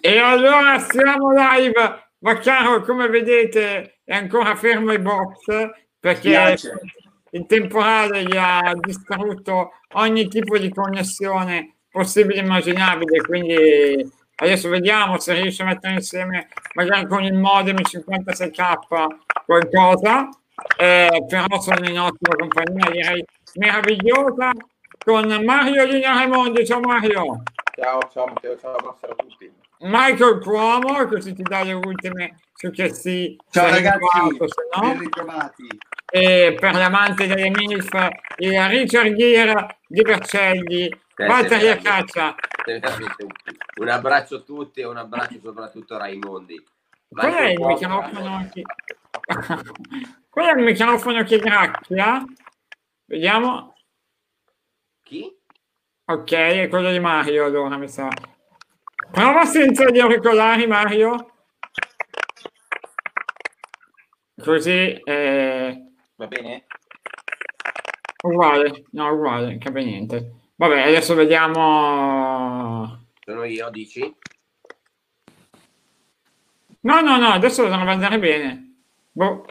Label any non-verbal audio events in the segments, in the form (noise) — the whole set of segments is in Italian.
E allora siamo live, Vaccaro come vedete è ancora fermo i box perché il temporale gli ha distrutto ogni tipo di connessione possibile e immaginabile, quindi adesso vediamo se riesce a mettere insieme magari con il modem 56k qualcosa, eh, però sono in ottima compagnia, direi meravigliosa, con Mario Lina Raimondi. Ciao Mario! Ciao, ciao Matteo, ciao, buonasera a tutti. Michael Cuomo, così ti dà le ultime su che si Ciao ragazzi, no? ben ritrovati. E per l'amante delle MILF, il Richard Ghiera di Vercelli, Walter Caccia. Un abbraccio a tutti e un abbraccio soprattutto a Raimondi. Qual è il microfono che... (laughs) Qual è il microfono che gracchia? Vediamo. Chi? Ok, è quello di Mario allora mi sa. Prova senza gli auricolari, Mario. Così eh... va bene? Uguale, no, uguale, non cambia niente. Vabbè, adesso vediamo. Sono io, dici? No, no, no, adesso dovrebbe andare bene. Boh.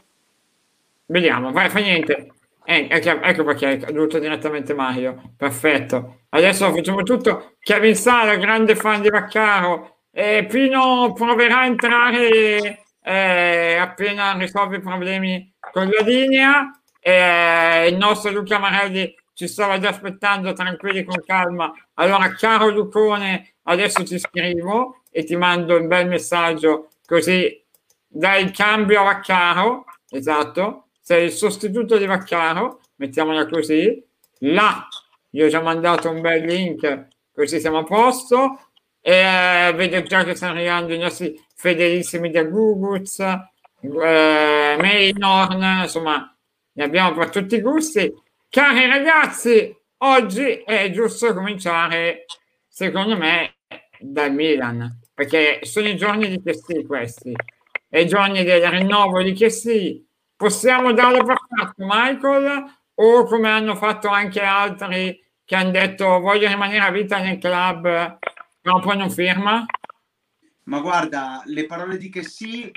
Vediamo, vai, fa niente. Eh, ecco, ecco perché è caduto direttamente Mario. Perfetto. Adesso facciamo tutto. Kevin Sala, grande fan di Vaccaro. E Pino proverà a entrare eh, appena risolve i problemi con la linea. Eh, il nostro Luca Marelli ci stava già aspettando tranquilli con calma. Allora, caro Lucone, adesso ti scrivo e ti mando un bel messaggio così dai il cambio a Vaccaro. Esatto sei il sostituto di Vaccaro, mettiamola così, là io ho già mandato un bel link, così siamo a posto, e eh, vedo già che stanno arrivando i nostri fedelissimi da Guguz, eh, Mainorn, insomma, ne abbiamo per tutti i gusti. Cari ragazzi, oggi è giusto cominciare, secondo me, dal Milan, perché sono i giorni di Chessy questi, i giorni del rinnovo di Chessy, possiamo darlo per fatto, Michael, o come hanno fatto anche altri che hanno detto voglio rimanere a vita nel club, però poi non firma? Ma guarda, le parole di che sì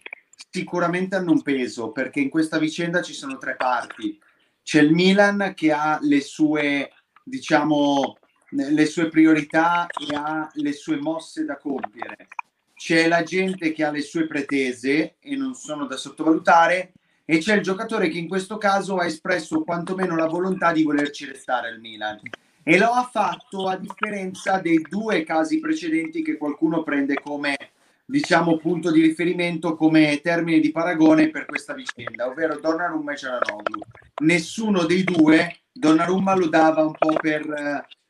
sicuramente hanno un peso, perché in questa vicenda ci sono tre parti. C'è il Milan che ha le sue, diciamo, le sue priorità e ha le sue mosse da compiere. C'è la gente che ha le sue pretese e non sono da sottovalutare e c'è il giocatore che in questo caso ha espresso quantomeno la volontà di volerci restare al Milan e lo ha fatto a differenza dei due casi precedenti che qualcuno prende come diciamo punto di riferimento come termine di paragone per questa vicenda, ovvero Donnarumma e Cialanoglu. Nessuno dei due, Donnarumma lo dava un po' per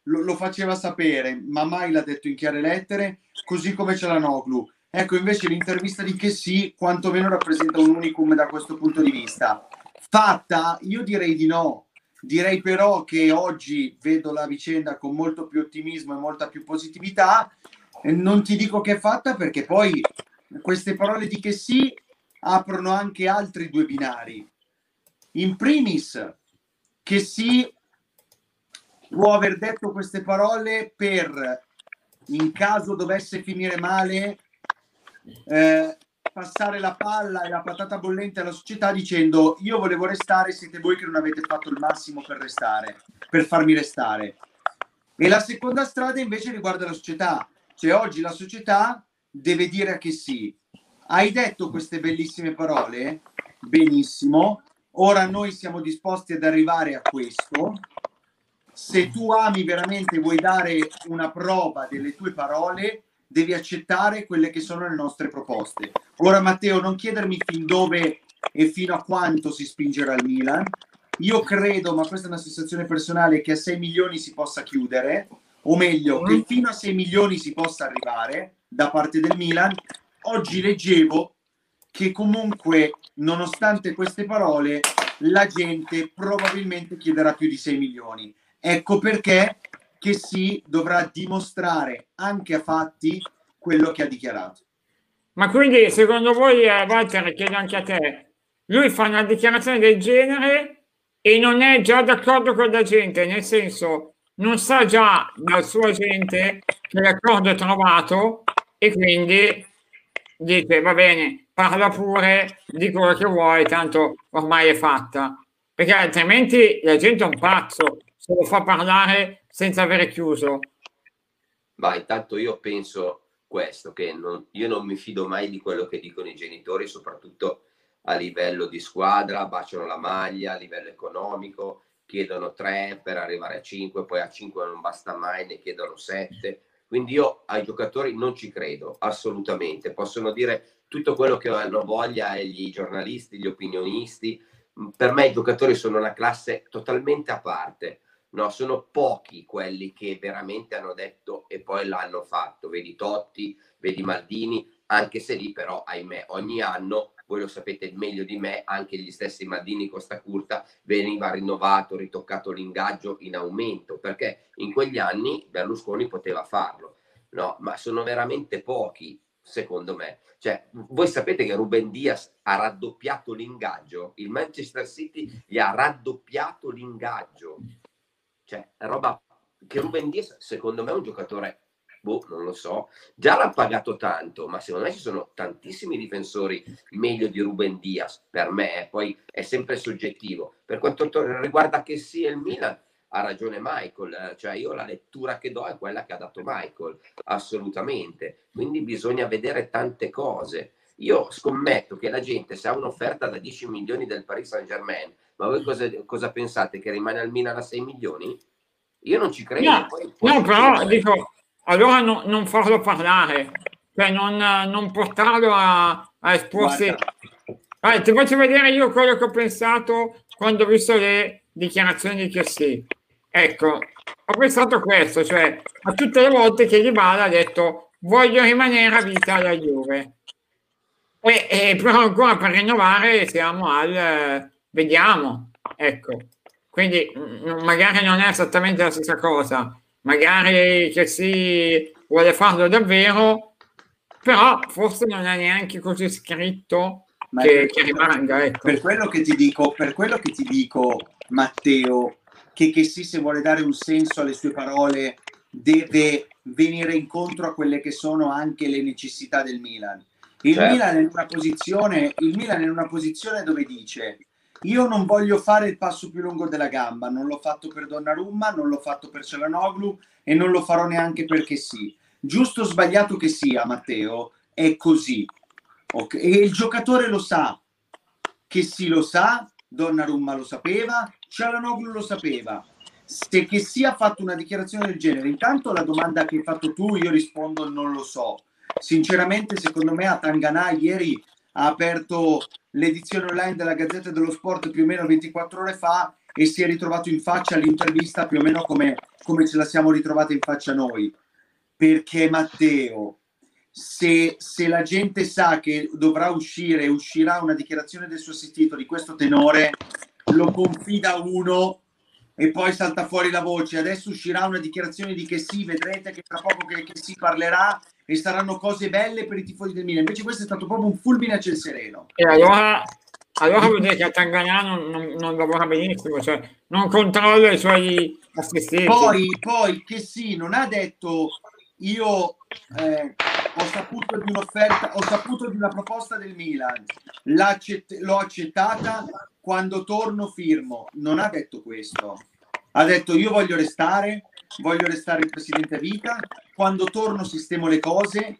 lo, lo faceva sapere, ma mai l'ha detto in chiare lettere, così come Cialanoglu Ecco, invece l'intervista di che sì, quantomeno rappresenta un unicum da questo punto di vista. Fatta? Io direi di no. Direi però che oggi vedo la vicenda con molto più ottimismo e molta più positività. Non ti dico che è fatta perché poi queste parole di che sì aprono anche altri due binari. In primis, che sì può aver detto queste parole per, in caso dovesse finire male, eh, passare la palla e la patata bollente alla società dicendo io volevo restare, siete voi che non avete fatto il massimo per restare, per farmi restare. E la seconda strada invece riguarda la società, cioè oggi la società deve dire che sì. Hai detto queste bellissime parole? Benissimo. Ora noi siamo disposti ad arrivare a questo. Se tu ami veramente, vuoi dare una prova delle tue parole, devi accettare quelle che sono le nostre proposte. Ora Matteo, non chiedermi fin dove e fino a quanto si spingerà il Milan. Io credo, ma questa è una sensazione personale, che a 6 milioni si possa chiudere, o meglio, che fino a 6 milioni si possa arrivare da parte del Milan. Oggi leggevo che comunque, nonostante queste parole, la gente probabilmente chiederà più di 6 milioni. Ecco perché che si dovrà dimostrare anche a fatti quello che ha dichiarato. Ma quindi secondo voi, eh, Walter, chiedo anche a te, lui fa una dichiarazione del genere e non è già d'accordo con la gente, nel senso non sa già dal suo agente che l'accordo è trovato e quindi dice va bene, parla pure di quello che vuoi, tanto ormai è fatta. Perché altrimenti la gente è un pazzo lo fa parlare senza avere chiuso. Ma intanto io penso questo, che non, io non mi fido mai di quello che dicono i genitori, soprattutto a livello di squadra, baciano la maglia, a livello economico, chiedono tre per arrivare a cinque, poi a cinque non basta mai, ne chiedono sette. Quindi io ai giocatori non ci credo, assolutamente. Possono dire tutto quello che hanno voglia gli giornalisti, gli opinionisti. Per me i giocatori sono una classe totalmente a parte. No, sono pochi quelli che veramente hanno detto e poi l'hanno fatto. Vedi Totti, vedi Maldini, anche se lì però, ahimè, ogni anno voi lo sapete meglio di me, anche gli stessi Maldini Costa Curta veniva rinnovato, ritoccato l'ingaggio in aumento, perché in quegli anni Berlusconi poteva farlo, no? Ma sono veramente pochi, secondo me. Cioè, voi sapete che Ruben Diaz ha raddoppiato l'ingaggio, il Manchester City gli ha raddoppiato l'ingaggio. Cioè, roba che Ruben Diaz, secondo me, è un giocatore boh, non lo so. Già l'ha pagato tanto, ma secondo me ci sono tantissimi difensori meglio di Ruben Diaz, per me, eh. poi è sempre soggettivo. Per quanto riguarda che sia il Milan, ha ragione Michael, eh. cioè io la lettura che do è quella che ha dato Michael, assolutamente. Quindi bisogna vedere tante cose. Io scommetto che la gente, se ha un'offerta da 10 milioni del Paris Saint Germain, ma voi cosa, cosa pensate? Che rimane al Milan a 6 milioni? Io non ci credo. No, poi, poi no però dico, allora no, non farlo parlare, cioè non, non portarlo a, a esporsi. Allora, ti faccio vedere io quello che ho pensato quando ho visto le dichiarazioni di Chessy. Ecco, ho pensato questo, cioè a tutte le volte che Dybala ha detto voglio rimanere a vita alla Juve. E, e, però ancora per rinnovare siamo al vediamo, ecco. Quindi mh, magari non è esattamente la stessa cosa, magari che si vuole farlo davvero, però forse non è neanche così scritto che, che, rimanga. Ecco. Per quello che ti dico, per quello che ti dico, Matteo, che, che sì, se vuole dare un senso alle sue parole, deve venire incontro a quelle che sono anche le necessità del Milan. Il, certo. Milan, è in una posizione, il Milan è in una posizione dove dice io non voglio fare il passo più lungo della gamba, non l'ho fatto per Donnarumma, non l'ho fatto per Celanoglu e non lo farò neanche perché sì. Giusto o sbagliato che sia, Matteo, è così. Okay? E il giocatore lo sa, che sì lo sa, Donnarumma lo sapeva, Cialanoglu lo sapeva. Se che sia fatto una dichiarazione del genere, intanto la domanda che hai fatto tu, io rispondo non lo so. Sinceramente, secondo me a Tanganà ieri ha aperto l'edizione online della Gazzetta dello Sport più o meno 24 ore fa e si è ritrovato in faccia l'intervista più o meno come, come ce la siamo ritrovata in faccia noi. Perché Matteo, se, se, la gente sa che dovrà uscire, uscirà una dichiarazione del suo sentito di questo tenore, lo confida uno e poi salta fuori la voce. Adesso uscirà una dichiarazione di che sì, vedrete che tra poco che, che si parlerà e saranno cose belle per i tifosi del Milan. Invece questo è stato proprio un fulmine a ciel sereno. E allora, allora vuol dire che a Tanganà non, non, lavora benissimo, cioè non controlla i suoi assistenti. Poi, poi che sì, non ha detto io eh, ho saputo di un'offerta, ho saputo di una proposta del Milan, l'ho accettata, quando torno firmo. Non ha detto questo. Ha detto io voglio restare, voglio restare il presidente vita, quando torno sistemo le cose,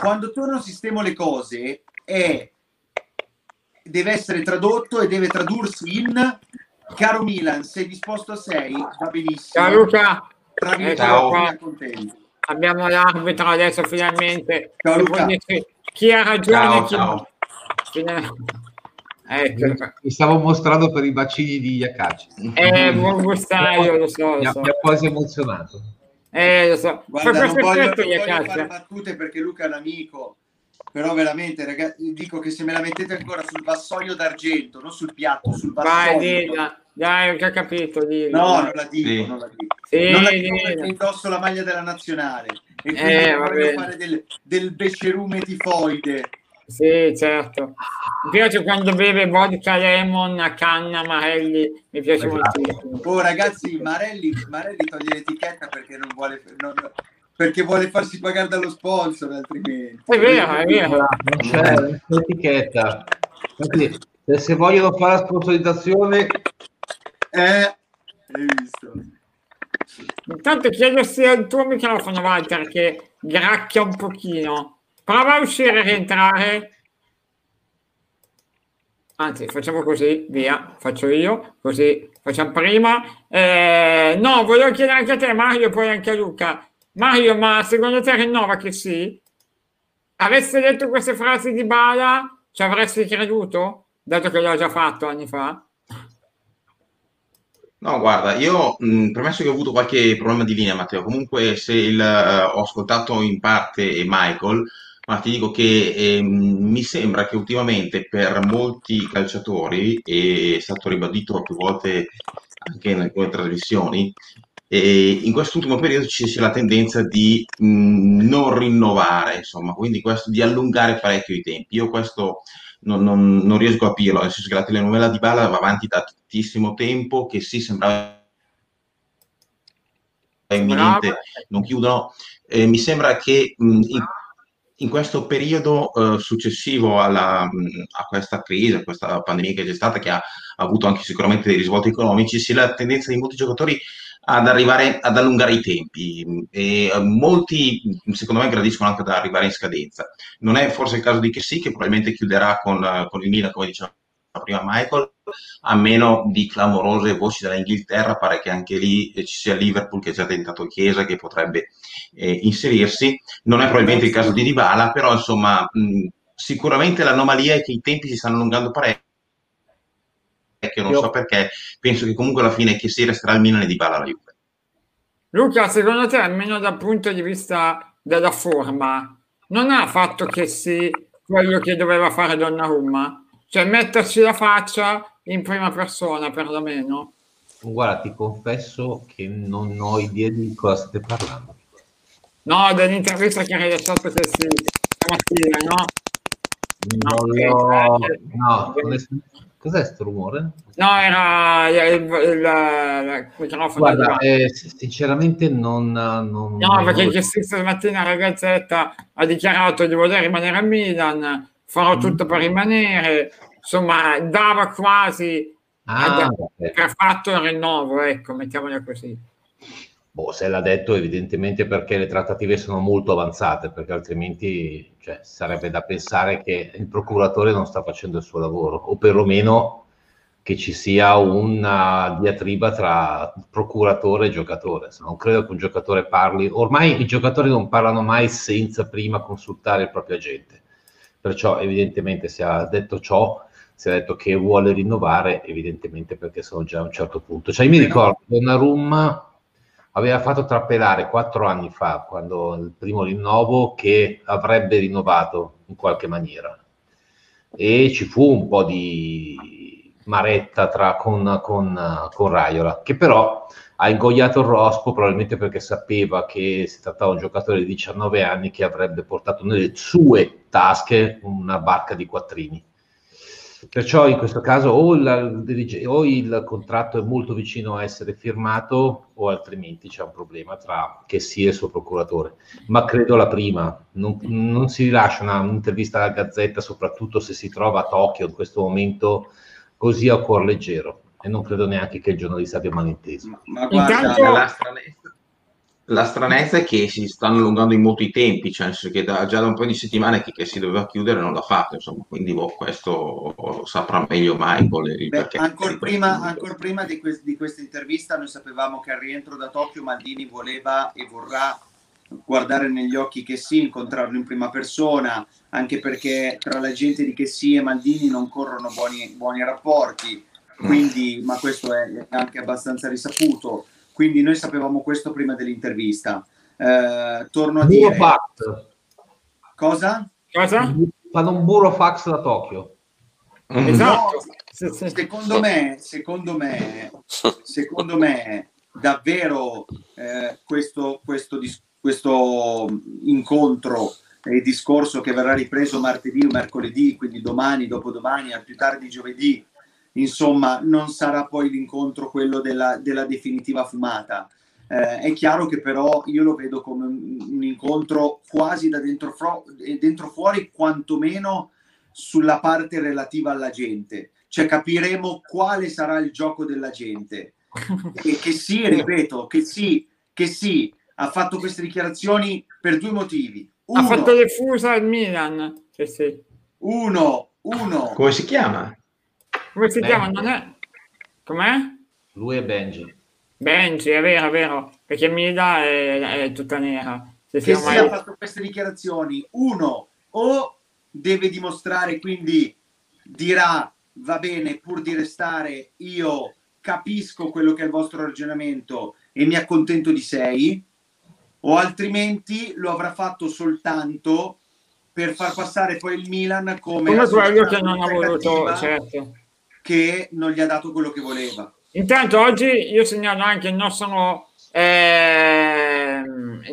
quando torno sistemo le cose è deve essere tradotto e deve tradursi in caro Milan, sei disposto a 6? Va benissimo. Ciao Luca. Ciao. Abbiamo l'arbitro adesso finalmente. Ciao Luca. Chi ha ragione? Ciao, chi... ciao. Ecco. Mi stavo mostrando per i bacini di Iacacci. Eh, buon gustaio, lo so. Lo so. mi ha quasi emozionato. Eh, lo so. Guarda, non voglio, non voglio fare battute perché Luca è un amico, però veramente, ragazzi, dico che se me la mettete ancora sul vassoio d'argento, non sul piatto, sul vassoio. Vai, dilla. Dai, ho già capito. Dilla. No, non la dico, sì. non la dico. Sì, non la dico perché indosso la maglia della nazionale e quindi eh, voglio fare del, del bescerume tifoide Sì, certo. Mi piace quando beve vodka lemon a canna Marelli, mi piace Esatto. moltissimo. Oh ragazzi, Marelli, Marelli toglie l'etichetta perché non vuole, non- perché vuole farsi pagare dallo sponsor altrimenti. È vero, è vero. Non c'è l'etichetta. Infatti, se, se vogliono fare la sponsorizzazione, Eh, hai visto? Intanto chiedo se è il tuo microfono, Walter, che gracchia un pochino. Prova a uscire e rientrare. Anzi, facciamo così, via, faccio io, così facciamo prima. Eh, no, volevo chiedere anche a te, Mario, poi anche a Luca. Mario, ma secondo te rinnova che sì? Avessi detto queste frasi di Bala, ci avresti creduto? Dato che l'ho già fatto anni fa? No, guarda, io mh, premesso che ho avuto qualche problema di linea, Matteo, comunque se il, eh, ho ascoltato in parte Michael, ma ti dico che ehm, mi sembra che ultimamente per molti calciatori, e è stato ribadito più volte anche in alcune trasmissioni, e in quest'ultimo periodo ci sia la tendenza di mh, non rinnovare, insomma, quindi questo di allungare parecchio i tempi. Io questo non, non- non riesco a capirlo, nel senso che la telenovela di Bala va avanti da tantissimo tempo, che sì, sembrava imminente, non chiudono. Eh, mi sembra che mh, in, in questo periodo eh, successivo alla, a questa crisi, a questa pandemia che c'è stata, che ha, ha avuto anche sicuramente dei risvolti economici, sia la tendenza di molti giocatori ad arrivare ad allungare i tempi e eh, molti, secondo me, gradiscono anche ad arrivare in scadenza. Non è forse il caso di che sì, che probabilmente chiuderà con, eh, con il Milan, come diceva prima Michael, a meno di clamorose voci dall'Inghilterra, pare che anche lì eh, ci sia Liverpool che ha già tentato Chiesa che potrebbe eh, inserirsi. Non è probabilmente il caso di Dybala, però insomma mh, sicuramente l'anomalia è che i tempi si stanno allungando parecchio, non Io- so perché, penso che comunque alla fine che si resterà il Milan e Dybala la Juve. Luca, secondo te, almeno dal punto di vista della forma, non ha fatto che sì quello che doveva fare Donnarumma? Cioè metterci la faccia in prima persona, perlomeno? guarda, ti confesso che non ho idea di cosa state parlando. No, dell'intervista che ha rilasciato stamattina, no? No, eh, l'ho- eh, no, eh, è- cos'è sto rumore? No, era il, il- il- microfono. Guarda, eh, sinceramente non... non No, perché il che stamattina la Gazzetta ha dichiarato di voler rimanere a Milan, farò Mm. tutto per rimanere, insomma, dava quasi Ah, per fatto il rinnovo, ecco, mettiamola così. Boh, se l'ha detto evidentemente perché le trattative sono molto avanzate, perché altrimenti cioè, sarebbe da pensare che il procuratore non sta facendo il suo lavoro, o perlomeno che ci sia una diatriba tra procuratore e giocatore. Se non credo che un giocatore parli, ormai i giocatori non parlano mai senza prima consultare il proprio agente. Perciò evidentemente se ha detto ciò, si è detto che vuole rinnovare, evidentemente perché sono già a un certo punto. Cioè, io mi ricordo Donnarumma aveva fatto trapelare quattro anni fa, quando il primo rinnovo, che avrebbe rinnovato in qualche maniera. E ci fu un po' di maretta tra, con, con, con Raiola, che però ha ingoiato il rospo probabilmente perché sapeva che si trattava di un giocatore di 19 anni che avrebbe portato nelle sue tasche una barca di quattrini. Perciò in questo caso o il, o il, contratto è molto vicino a essere firmato o altrimenti c'è un problema tra che sia il suo procuratore. Ma credo la prima, non, non si rilascia una, un'intervista alla Gazzetta, soprattutto se si trova a Tokyo in questo momento così a cuor leggero e non credo neanche che il giornalista abbia malinteso. Ma, ma guarda, Intanto- La stranezza, la stranezza è che si stanno allungando in molto i tempi, cioè nel senso che da- già da un paio di settimane che, che si doveva chiudere non l'ha fatto, insomma, quindi boh, questo lo saprà meglio Michael. Beh, perché ancora prima, ancor prima di, que- di questa intervista noi sapevamo che al rientro da Tokyo Maldini voleva e vorrà guardare negli occhi che sì, incontrarlo in prima persona, anche perché tra la gente di che sì e Maldini non corrono buoni, buoni rapporti, quindi, ma questo è anche abbastanza risaputo, quindi noi sapevamo questo prima dell'intervista. Eh, torno a dire... Burofax. Cosa? Cosa? Fanno un burofax da Tokyo. Esatto. No, secondo me, secondo me, secondo me, davvero eh, questo, questo, questo incontro il discorso che verrà ripreso martedì o mercoledì, quindi domani, dopodomani, al più tardi giovedì, insomma, non sarà poi l'incontro quello della, della definitiva fumata. Eh, è chiaro che però io lo vedo come un, un incontro quasi da dentro, fro- dentro fuori, quantomeno sulla parte relativa alla gente. Cioè capiremo quale sarà il gioco della gente. E che sì, ripeto, che sì, che sì, ha fatto queste dichiarazioni per due motivi. Uno, ha fatto le fusa al Milan. Che sì. Uno, uno. Come si chiama? Come si Benji. chiama? Non è... Com'è? Lui è Benji. Benji, è vero, è vero, perché Mida è, è tutta nera. Se che mai... ha fatto queste dichiarazioni, uno, o deve dimostrare, quindi dirà, va bene, pur di restare, io capisco quello che è il vostro ragionamento e mi accontento di sei, o altrimenti lo avrà fatto soltanto per far passare poi il Milan come, come quello che non ha voluto, certo che non gli ha dato quello che voleva. Intanto oggi io segnalo anche il nostro eh,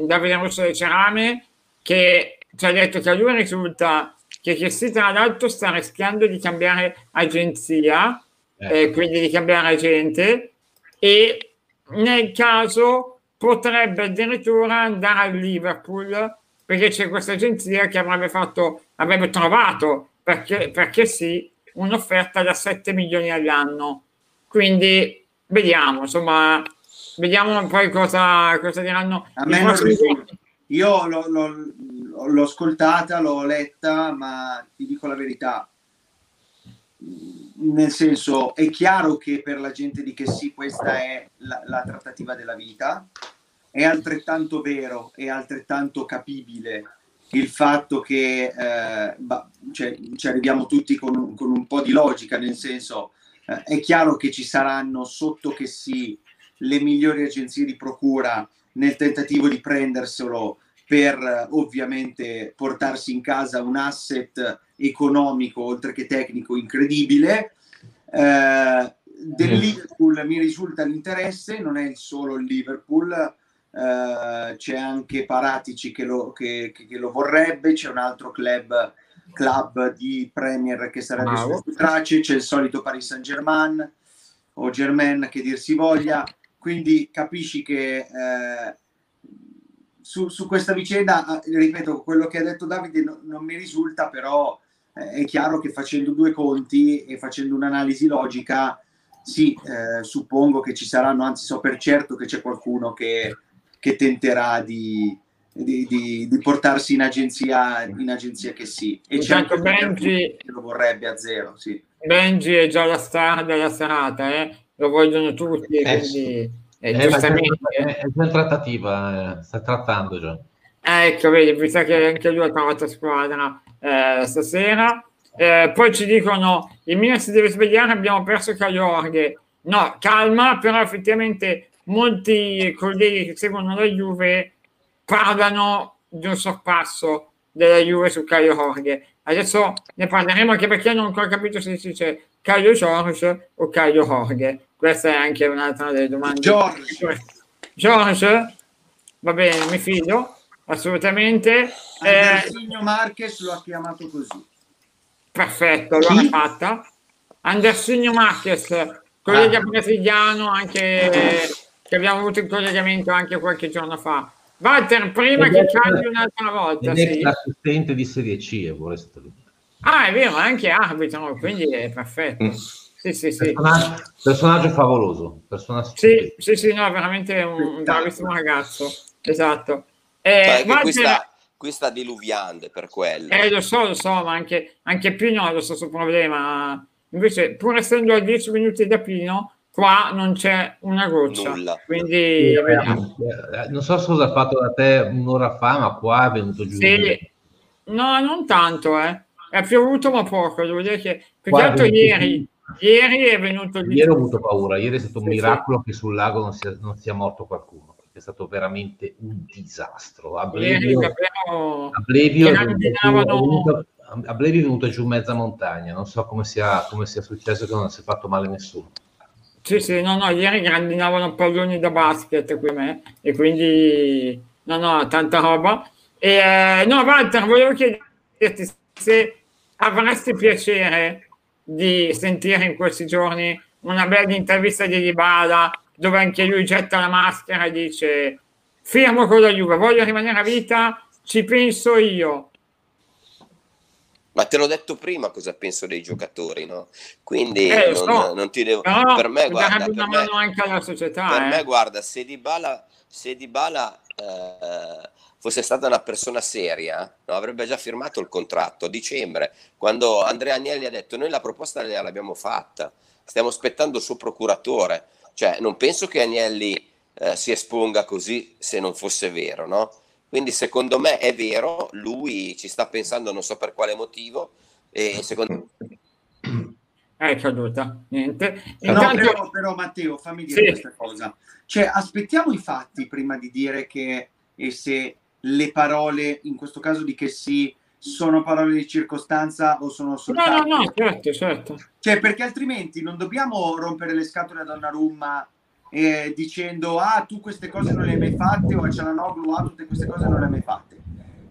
Davide Russo del Cerame che ci ha detto che a lui risulta che Chessi tra l'altro sta rischiando di cambiare agenzia, eh. Eh, quindi di cambiare agente e nel caso potrebbe addirittura andare al Liverpool perché c'è questa agenzia che avrebbe fatto, avrebbe trovato perché, perché sì un'offerta da 7 milioni all'anno. Quindi vediamo, insomma, vediamo poi cosa, cosa diranno. A me non Io l'ho, l'ho, l'ho ascoltata, l'ho letta, ma ti dico la verità. Nel senso, è chiaro che per la gente di che sì, questa è la, la trattativa della vita, è altrettanto vero e altrettanto capibile il fatto che eh, bah, cioè, ci arriviamo tutti con, con, un po' di logica, nel senso eh, è chiaro che ci saranno sotto che sì le migliori agenzie di procura nel tentativo di prenderselo per ovviamente portarsi in casa un asset economico oltre che tecnico incredibile. Eh, del. Liverpool mi risulta l'interesse, non è solo il Liverpool, eh, c'è anche Paratici che lo, che, che lo, vorrebbe, c'è un altro club, club di Premier che sarebbe wow. su tracce, c'è il solito Paris Saint Germain o Germain che dir si voglia, quindi capisci che eh, su, su, questa vicenda, eh, ripeto, quello che ha detto Davide no, non mi risulta, però eh, è chiaro che facendo due conti e facendo un'analisi logica, sì, eh, suppongo che ci saranno, anzi so per certo che c'è qualcuno che che tenterà di, di, di, di, portarsi in agenzia, in agenzia che sì. E c'è anche Benji che lo vorrebbe a zero, sì. Benji è già la star della serata, eh? lo vogliono tutti, eh, quindi eh, eh, giustamente... È, è già in trattativa, eh, sta trattando già. Eh, ecco, vedi, mi sa che anche lui ha trovato squadra eh, stasera. Eh, poi ci dicono il Milan si deve svegliare, abbiamo perso Cagliorghe. No, calma, però effettivamente molti colleghi che seguono la Juve parlano di un sorpasso della Juve su Caio Jorge. Adesso ne parleremo anche perché non ho ancora capito se si dice Caio George o Caio Jorge. Questa è anche un'altra delle domande. George. George? Va bene, mi fido, assolutamente. Andersinho eh, Marquez lo ha chiamato così. Perfetto, allora fatta. Andersinho Marquez, collega ah. brasiliano, anche che abbiamo avuto in collegamento anche qualche giorno fa. Walter, prima ed che cambi un'altra volta. Ed sì. l'assistente di Serie C, vorreste Ah, è vero, anche arbitro, quindi è perfetto. Mm. Sì, sì, sì. Personaggio, personaggio favoloso. Personaggio sì, sì, sì, no, veramente un, un bravissimo ragazzo. Esatto. Eh, Walter, qui, sta, qui sta diluviando per quello. Eh, lo so, lo so, ma anche, anche Pino ha lo stesso problema. Invece, pur essendo a 10 minuti da Pino, qua non c'è una goccia. Nulla. Quindi sì, non so cosa ha fatto da te un'ora fa, ma qua è venuto giù. Sì. No, non tanto, eh. È piovuto ma poco, devo dire che più che altro ieri, ieri è venuto giù. Ieri ho avuto paura, ieri è stato un sì, miracolo sì. che sul lago non sia, non sia morto qualcuno è stato veramente un disastro. A Blevio, a Blevio, è, venuto, a Blevio è venuto giù mezza montagna, non so come sia, come sia successo che non si è fatto male nessuno. Sì, sì, no, no, ieri grandinavano palloni da basket qui me e quindi, no, no, tanta roba. E, no, Walter, volevo chiederti se avresti piacere di sentire in questi giorni una bella intervista di Dybala dove anche lui getta la maschera e dice firmo con la Juve, voglio rimanere a vita, ci penso io. Ma te l'ho detto prima cosa penso dei giocatori, no? Quindi Eh, non, so. non ti devo... No, per me, guarda, per una me, mano anche alla società. per eh. me, guarda, se Dybala, se Dybala eh, fosse stata una persona seria, no, avrebbe già firmato il contratto a dicembre, quando Andrea Agnelli ha detto noi la proposta l'abbiamo fatta, stiamo aspettando il suo procuratore. Cioè, non penso che Agnelli eh, si esponga così se non fosse vero, no? Quindi secondo me è vero, lui ci sta pensando non so per quale motivo e secondo (clears throat) È caduta, niente. No, però, però, Matteo, fammi dire Sì. questa cosa. Cioè, aspettiamo i fatti prima di dire che e se le parole, in questo caso di che sì, sono parole di circostanza o sono no, no, soltanto... no, certo, certo. Cioè, perché altrimenti non dobbiamo rompere le scatole a Donnarumma eh, dicendo ah, tu queste cose non le hai mai fatte o a Cialanoglu ah, tutte queste cose non le hai mai fatte.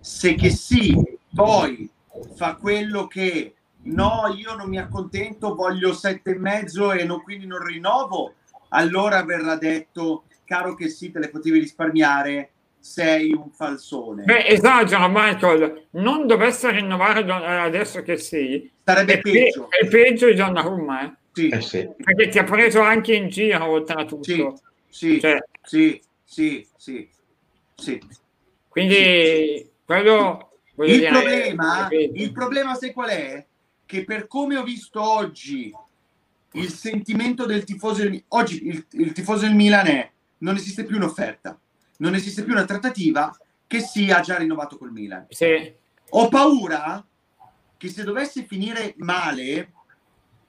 Se che sì, poi fa quello che no, io non mi accontento, voglio sette e mezzo e non- quindi non rinnovo, allora verrà detto, caro che sì, te le potevi risparmiare, sei un falsone. Beh, esagera Michael, non dovesse rinnovare eh, adesso che sì, Sarebbe è, pe- peggio. è peggio di Donnarumma, eh? Sì, Eh sì. perché ti ha preso anche in giro oltre a tutto. sì, sì, Cioè, sì, sì, sì, sì. quindi quello Il problema, peggio. il problema sai qual è? Che per come ho visto oggi il sentimento del tifoso del, oggi il, il tifoso del Milan è non esiste più un'offerta, non esiste più una trattativa che sia già rinnovato col Milan. Sì. Ho paura che se dovesse finire male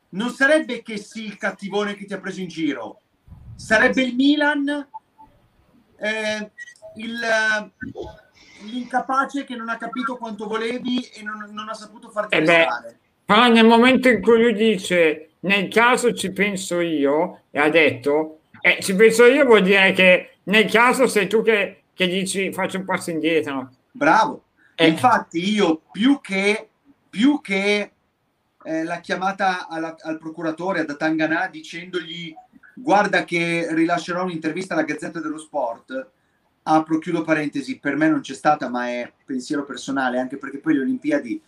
non sarebbe che sì il cattivone che ti ha preso in giro, sarebbe il Milan eh, il, eh, l'incapace che non ha capito quanto volevi e non, non ha saputo farti Eh restare. Però nel momento in cui lui dice nel caso ci penso io, e ha detto, eh, ci penso io vuol dire che nel caso sei tu che, che dici faccio un passo indietro. Bravo. Eh. Infatti io più che, più che eh, la chiamata alla- al procuratore, ad Atangana, dicendogli guarda che rilascerò un'intervista alla Gazzetta dello Sport, apro, chiudo parentesi, per me non c'è stata, ma è pensiero personale, anche perché poi le Olimpiadi,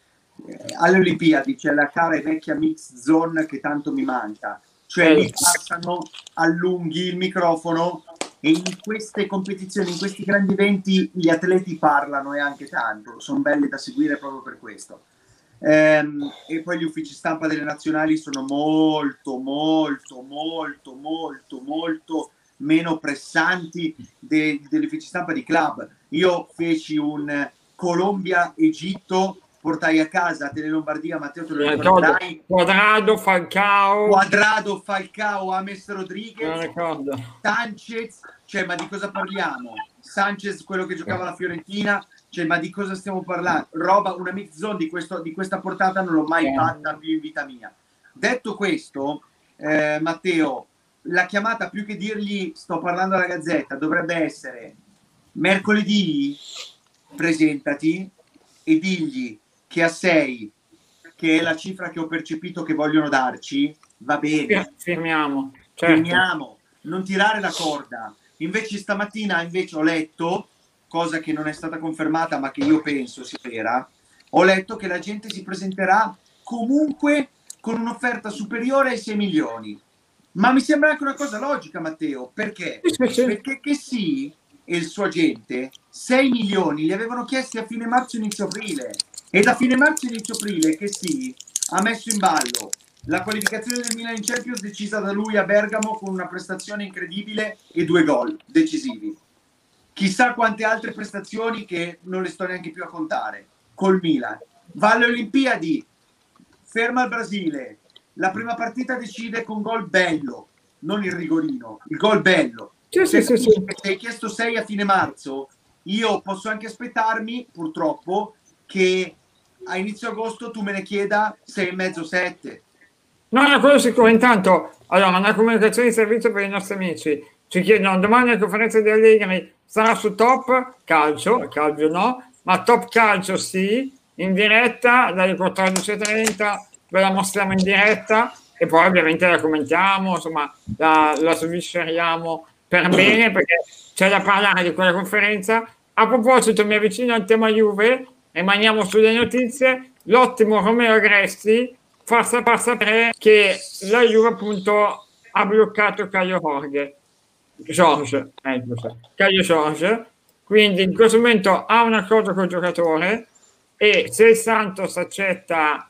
eh, alle Olimpiadi c'è la cara e vecchia mix zone che tanto mi manca, cioè lì passano, allunghi il microfono e in queste competizioni, in questi grandi eventi, gli atleti parlano e anche tanto, sono belle da seguire proprio per questo. Ehm, e poi gli uffici stampa delle nazionali sono molto, molto, molto, molto, molto meno pressanti de- degli uffici stampa di club. Io feci un Colombia-Egitto, portai a casa Tele Lombardia, Matteo te lo ricordo ricorderai, Quadrado, Falcao, Quadrado, Falcao, Ames Rodriguez. Sanchez, cioè ma di cosa parliamo? Sanchez, quello che giocava alla Fiorentina, cioè ma di cosa stiamo parlando? Roba, una mix zone di, questo, di questa portata non l'ho mai Eh. fatta più in vita mia. Detto questo, eh, Matteo, la chiamata più che dirgli sto parlando alla Gazzetta dovrebbe essere mercoledì presentati e digli che a 6 che è la cifra che ho percepito che vogliono darci va bene Firmiamo. Certo. Firmiamo, non tirare la corda. Invece stamattina invece ho letto, cosa che non è stata confermata ma che io penso sia vera, ho letto che la gente si presenterà comunque con un'offerta superiore ai 6 milioni. Ma mi sembra anche una cosa logica, Matteo, perché? Perché che sì e il suo agente 6 milioni li avevano chiesti a fine marzo inizio aprile e da fine marzo inizio aprile che sì ha messo in ballo la qualificazione del Milan in Champions decisa da lui a Bergamo con una prestazione incredibile e due gol decisivi. Chissà quante altre prestazioni che non le sto neanche più a contare col Milan. Va alle Olimpiadi, ferma il Brasile. La prima partita decide con gol bello, non il rigorino, il gol bello. Sì, sì, sì, sì. Se hai chiesto 6 a fine marzo, io posso anche aspettarmi, purtroppo, che a inizio agosto tu me ne chieda 6 e mezzo 7. No, no, quello sicuro. Intanto, allora, una comunicazione di servizio per i nostri amici. Ci chiedono domani la conferenza di Allegri sarà su top calcio, calcio no, ma Top Calcio sì, in diretta dalle 14.30 ve la mostriamo in diretta e poi ovviamente la commentiamo, insomma la, la svisceriamo per bene perché c'è da parlare di quella conferenza. A proposito, mi avvicino al tema Juve, rimaniamo sulle notizie, l'ottimo Romeo Agresti fa, sapere che la Juve appunto ha bloccato Caio Jorge, George, eh, Caio George, quindi in questo momento ha un accordo col giocatore e se il Santos accetta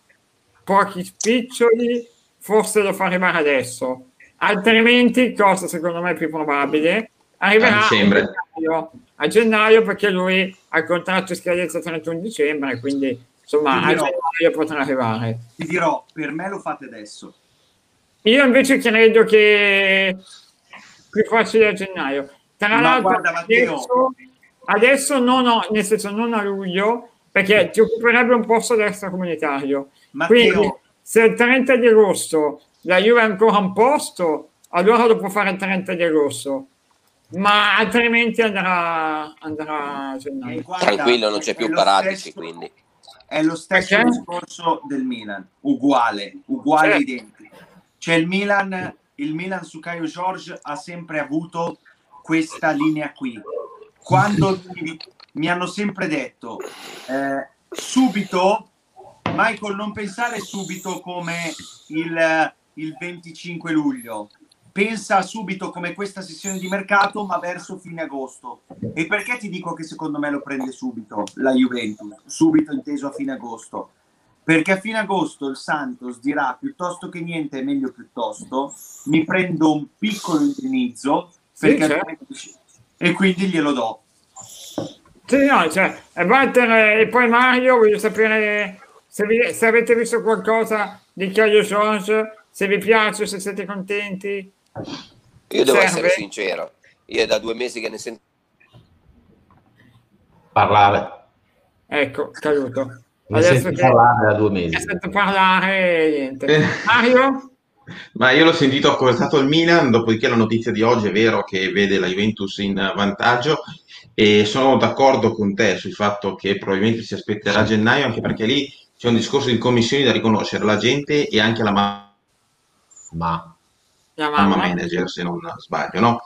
pochi spiccioli forse lo fa arrivare adesso. Altrimenti cosa secondo me più probabile arriverà a gennaio, a gennaio perché lui ha il contratto scadenza 31 dicembre quindi insomma dirò, a gennaio potrà arrivare. Ti dirò per me lo fate adesso. Io invece credo che più facile a gennaio. Tra l'altro adesso, adesso non ho nel senso non a luglio perché ti occuperebbe un posto dell'extracomunitario Matteo. quindi se il 30 di agosto la Juve ha ancora un posto allora lo può fare il 30 di agosto ma altrimenti andrà, andrà a gennaio. Tranquillo, non c'è più Paratici, quindi. È lo stesso Perché? discorso del Milan, uguale, uguale certo. identico. C'è il Milan, il Milan su Caio George ha sempre avuto questa linea qui. Quando (laughs) mi, mi hanno sempre detto eh, subito, Michael, non pensare subito come il, il 25 luglio, pensa subito come questa sessione di mercato, ma verso fine agosto. E perché ti dico che secondo me lo prende subito la Juventus? Subito inteso a fine agosto. Perché a fine agosto il Santos dirà piuttosto che niente è meglio piuttosto, mi prendo un piccolo indennizzo sì, certo. e quindi glielo do. Sì, no, cioè, Walter e poi Mario, voglio sapere se, vi, se avete visto qualcosa di Caio Jones, se vi piace, se siete contenti. Io devo Serve? essere sincero, io è da due mesi che ne sento parlare. Ecco, caduto. Ne Adesso che parlare da due mesi. Sento parlare niente. Eh. Mario? Ma io l'ho sentito accorzato il Milan, dopodiché la notizia di oggi è vero che vede la Juventus in vantaggio e sono d'accordo con te sul fatto che probabilmente si aspetterà a gennaio, anche perché lì c'è un discorso di commissioni da riconoscere la gente e anche la ma. ma la mamma manager se non sbaglio, no?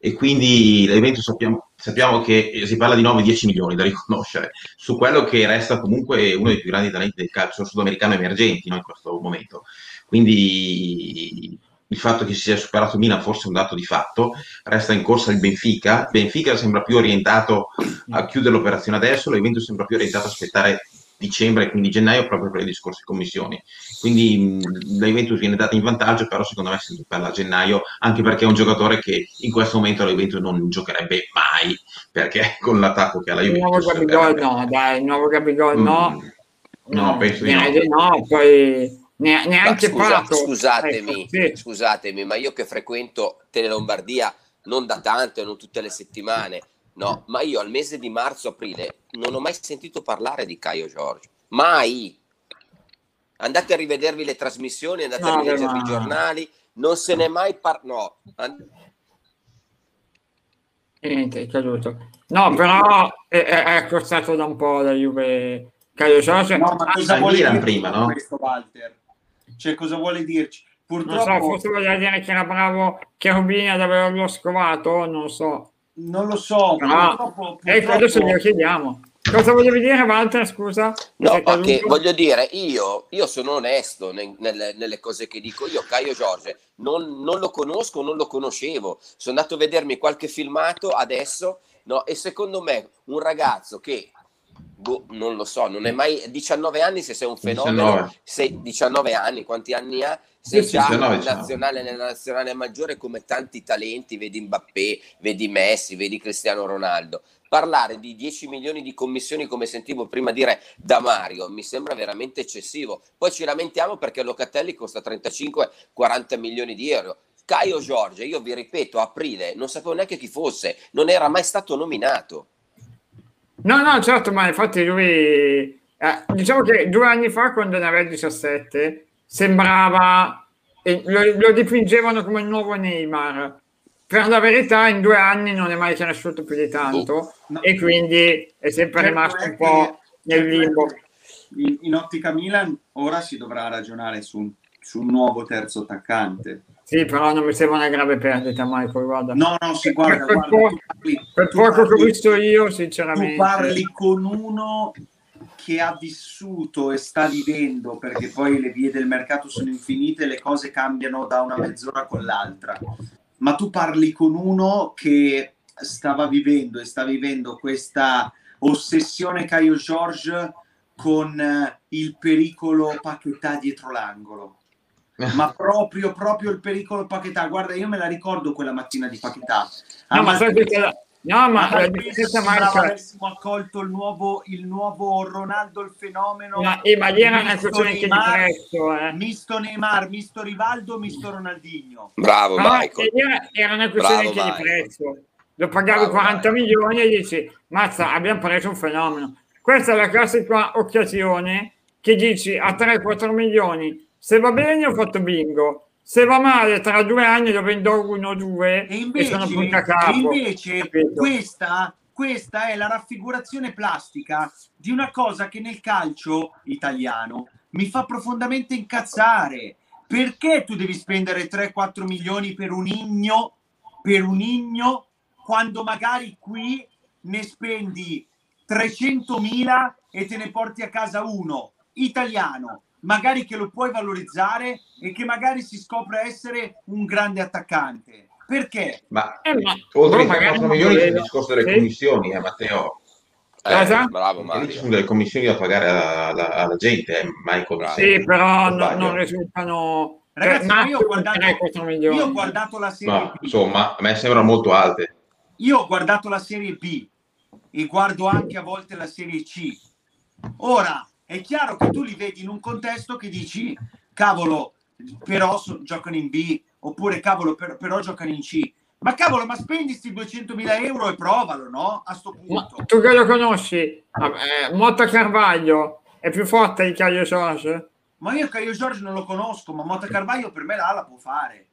E quindi l'evento sappiamo, sappiamo che si parla di 9-10 milioni da riconoscere su quello che resta comunque uno dei più grandi talenti del calcio sudamericano emergenti no, in questo momento. Quindi il fatto che si sia superato Milan forse è un dato di fatto, resta in corsa il Benfica, Benfica sembra più orientato a chiudere l'operazione adesso, l'evento sembra più orientato a aspettare dicembre e quindi gennaio proprio per i discorsi commissioni. Quindi mh, la Juventus viene data in vantaggio, però secondo me si parla a gennaio, anche perché è un giocatore che in questo momento la Juventus non giocherebbe mai, perché (laughs) con l'attacco che ha la Juventus... Il nuovo Gabigol no, dai, il nuovo Gabigol no. Mm, no, penso di no. no. poi neanche scusa, Pato. Scusatemi, ecco, sì. scusatemi, ma io che frequento Tele Lombardia non da tanto e non tutte le settimane, No, ma io al mese di marzo-aprile non ho mai sentito parlare di Caio Giorgio. Mai. Andate a rivedervi le trasmissioni, andate no, a rileggervi i giornali, non se n'è mai parlato. No. And- Niente, è caduto. No, però è, è, costato da un po' la Juve Caio Giorgio. No, ma cosa ah, vuole dire prima, no? questo Walter? Cioè, cosa vuole dirci? Purtroppo... Non so, forse voleva dire che era bravo Cherubini ad averlo scovato, non so. Non lo so, ah, purtroppo, Ecco, adesso glielo chiediamo. Cosa volevi dire, Walter? Scusa. No, che voglio dire, io, io sono onesto nel, nelle, nelle, cose che dico. Io, Caio Giorge, non, non, lo conosco, non lo conoscevo. Sono andato a vedermi qualche filmato adesso, no? E secondo me un ragazzo che boh, non lo so, non è mai 19 anni se sei un fenomeno, 19. sei 19 anni, quanti anni ha? Sì, già sì, in nazionale, nella nazionale maggiore come tanti talenti, vedi Mbappé, vedi Messi, vedi Cristiano Ronaldo. Parlare di 10 milioni di commissioni, come sentivo prima dire da Mario, mi sembra veramente eccessivo. Poi ci lamentiamo perché Locatelli costa 35-40 milioni di euro. Caio Giorgio, io vi ripeto, aprile, non sapevo neanche chi fosse, non era mai stato nominato. No, no, certo, ma infatti lui, eh, diciamo che due anni fa, quando ne aveva 17, sembrava, eh, lo, lo, dipingevano come il nuovo Neymar. per la verità in due anni non è mai cresciuto più di tanto No. e quindi è sempre Certo rimasto un po' che- nel certo è limbo. In, in ottica Milan ora si dovrà ragionare su un, su un nuovo terzo attaccante. Sì, però non mi sembra una grave perdita, Michael, guarda. No, no, si guarda, Per guarda, po- tu parli- Per tu poco che ho parli- visto io, tu sinceramente. parli con uno che ha vissuto e sta vivendo, perché poi le vie del mercato sono infinite, le cose cambiano da una mezz'ora con l'altra. Ma tu parli con uno che stava vivendo e sta vivendo questa ossessione Caio George con eh, il pericolo Paquetà dietro l'angolo. (laughs) Ma proprio, proprio il pericolo Paquetà. Guarda, io me la ricordo quella mattina di Paquetà. No, ma sai la- no, ma a la avessimo accolto il nuovo, il nuovo Ronaldo il fenomeno. no, eh, ma lì era una misto questione anche di prezzo, eh. Misto Neymar, misto Rivaldo, misto Ronaldinho. Bravo Però Michael. era, era una questione Bravo, anche di prezzo. Lo pagavi Bravo, 40 Michael. milioni e dici, mazza, abbiamo preso un fenomeno. Questa è la classica occasione che dici a 3-4 milioni, se va bene ho fatto bingo, se va male tra due anni lo vendo uno o due E invece, e capo. invece questa, questa è la raffigurazione plastica di una cosa che nel calcio italiano mi fa profondamente incazzare. Perché tu devi spendere 3-4 milioni per un igno, per un igno, quando magari qui ne spendi 300.000 e te ne porti a casa uno italiano, magari che lo puoi valorizzare e che magari si scopre essere un grande attaccante. Perché? Ma Eh, ma- oltre ai magari 4 non milioni c'è il discorso delle Sì. commissioni, eh, Matteo. Eh, Cosa? bravo lì Mario. ci sono delle commissioni da pagare alla, alla- alla gente, eh, Michael. Sì, però O no- sbaglio? non risultano Ragazzi, cioè, io ho guardato, 3-4 milioni. io ho guardato la serie No, B. insomma, a me sembrano molto alte. Io ho guardato la serie B e guardo anche a volte la serie C. Ora, è chiaro che tu li vedi in un contesto che dici, cavolo, però giocano in B, oppure cavolo, per- però giocano in C. Ma cavolo, ma spendi sti 200.000 euro e provalo, no? A sto Ma punto. tu che lo conosci? Vabbè, Motta Carvaglio è più forte di Caio George? Ma io Caio Giorgio non lo conosco, ma Motta Carvaglio per me là la può fare.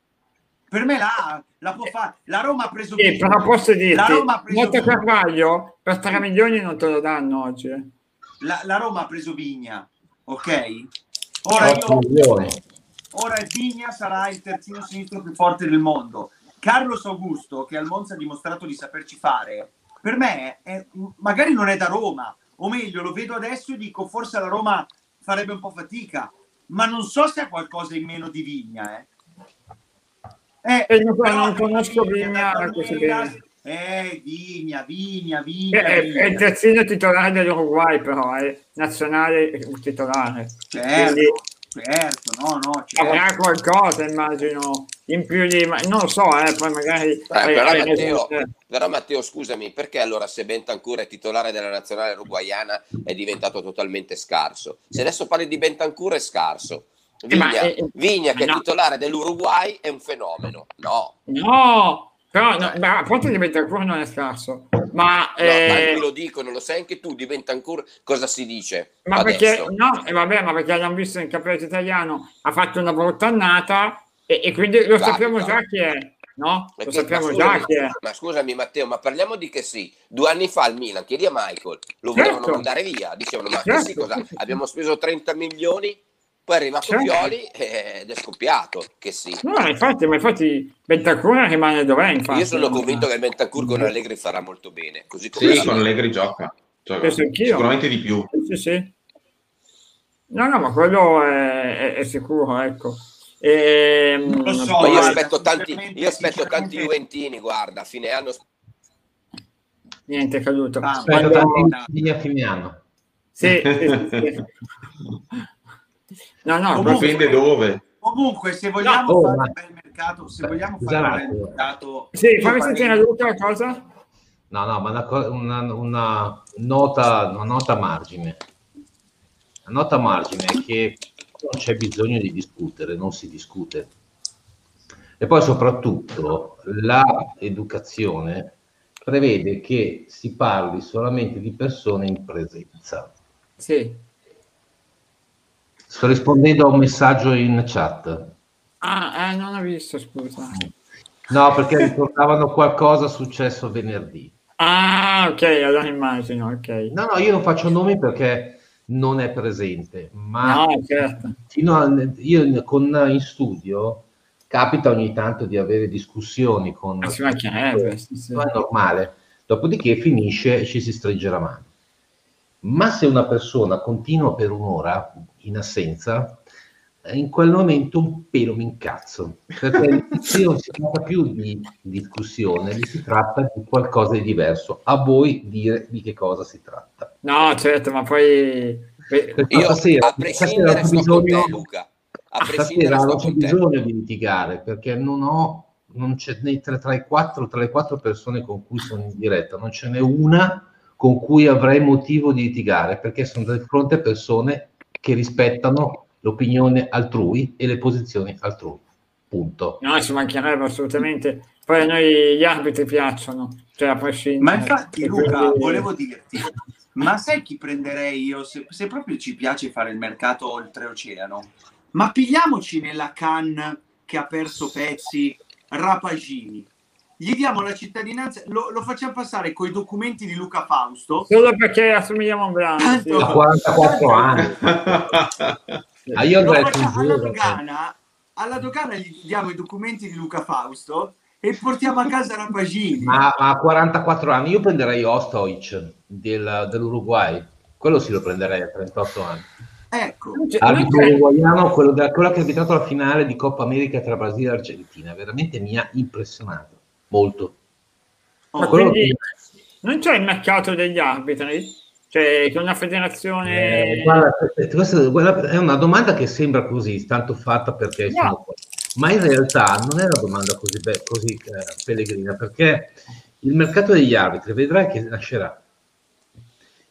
Per me là la può fare. La Roma ha preso Sì, però posso dirti, Motta. Carvaglio per 3 milioni non te lo danno oggi. Eh. La, la Roma ha preso Vigna, ok? Ora, 8 io, ora Vigna sarà il terzino sinistro più forte del mondo. Carlos Augusto, che al Monza ha dimostrato di saperci fare, per me è- magari non è da Roma, o meglio, lo vedo adesso e dico forse la Roma farebbe un po' fatica, ma non so se ha qualcosa in meno di Vigna. Eh. Eh, E non- però non conosco Vigna così bene. Eh, Vigna, Vigna, È, Vigna. è- è il Vigna. terzino titolare dell'Uruguay, però è nazionale titolare. Certo, Quindi certo, no, no, certo. avrà qualcosa, immagino, in più di... non lo so, eh, poi magari... Eh, però, hai Matteo, però Matteo, scusami, perché allora se Bentancur è titolare della nazionale uruguayana è diventato totalmente scarso? Se adesso parli di Bentancur è scarso. Eh, ma, Vigna, eh, Vigna che è no. titolare dell'Uruguay è un fenomeno. No, No, però no, beh, a parte di Bentancur non è scarso, ma, no, ma eh, me lo dicono, lo sai anche tu di Bentancur cosa si dice? ma adesso? perché no, e vabbè, ma perché l'hanno visto in campionato italiano, ha fatto una brutta annata e, e quindi lo Capita. sappiamo già chi è, no? Lo Perché- sappiamo ma già scusami, chi è. ma scusami Matteo, ma parliamo di che sì. Due anni fa al Milan, chiedi a Michael, lo Certo. volevano mandare via. Dicevano, ma che Certo, sì, cosa? sì, sì. Abbiamo speso 30 milioni, poi è arrivato Certo. Pioli ed è scoppiato. Che sì. No, ma infatti, ma infatti Bentancur rimane dov'è, infatti. Io sono convinto che il Bentancur con Allegri farà molto bene. Così come Sì, con Allegri gioca. Gioca. Penso anch'io. Sicuramente di più. Sì, sì. No, no, ma quello è, è- è sicuro, ecco. Ehm, Non lo so, Ma io guarda, aspetto tanti, io aspetto tanti Juventini, guarda, a fine anno Niente è caduto. Ah, Aspetta, Quando- tanti a fine anno. Sì, sì, sì, sì. (laughs) (laughs) No, no, Comunque- Dipende dove. Comunque, se vogliamo No, fare ma- un bel mercato, se vogliamo Esatto. fare un bel mercato, Sì, fammi sentire Luca cosa? No, no, ma una, una- una nota, una nota margine. La nota margine è che non c'è bisogno di discutere, non si discute. E poi soprattutto la educazione prevede che si parli solamente di persone in presenza. Sì. Sto rispondendo a un messaggio in chat. Ah, eh, non ho visto, scusa. No, perché ricordavano qualcosa successo venerdì. Ah, ok, allora immagino, ok. No, no, io non faccio nomi perché non è presente, ma No, certo. a- io con, in studio capita ogni tanto di avere discussioni con... Ma sì, sì. No, è normale. Dopodiché finisce e ci si stringe la mano. Ma se una persona continua per un'ora in assenza, eh, in quel momento un pelo mi incazzo, perché (laughs) lì non si tratta più di discussione, lì si tratta di qualcosa di diverso. A voi dire di che cosa si tratta. No, certo, ma poi... Perché Io stasera, a prescindere stasera bisogno- te, Luca. A prescindere Stasera sto non bisogno di litigare perché non ho, non c'è né tra, tra i quattro, tra le quattro persone con cui sono in diretta, non ce n'è una con cui avrei motivo di litigare perché sono di fronte a persone che rispettano l'opinione altrui e le posizioni altrui. Punto. No, ci mancherebbe assolutamente. Poi a noi gli arbitri piacciono, cioè a prescindere. Ma infatti, Luca, volevo dirti, ma sai chi prenderei io se, se proprio ci piace fare il mercato oltreoceano? Ma pigliamoci nella Cannes che ha perso pezzi Rapagini. Gli diamo la cittadinanza, lo, lo facciamo passare coi documenti di Luca Fausto. Solo perché assomigliamo a un brano. sì. Tanto- A 44 anni. Ah, io Lo andrei facciamo alla dogana, alla dogana gli diamo i documenti di Luca Fausto e portiamo a casa Rapagini. Ma ma a 44 anni io prenderei Ostoic del- dell'Uruguay, quello sì lo prenderei a 38 anni. Ecco, non Arbitro uruguaiano, quello, da- quello che ha arbitrato la finale di Coppa America tra Brasile e Argentina, veramente mi ha impressionato molto. Ma Oh, quello quindi che- non c'è il mercato degli arbitri? Cioè, che una federazione... Eh, guarda, questa, quella è una domanda che sembra così, tanto fatta perché No. sono qua. Ma in realtà non è una domanda così, be- così eh, pellegrina, perché il mercato degli arbitri vedrai che nascerà.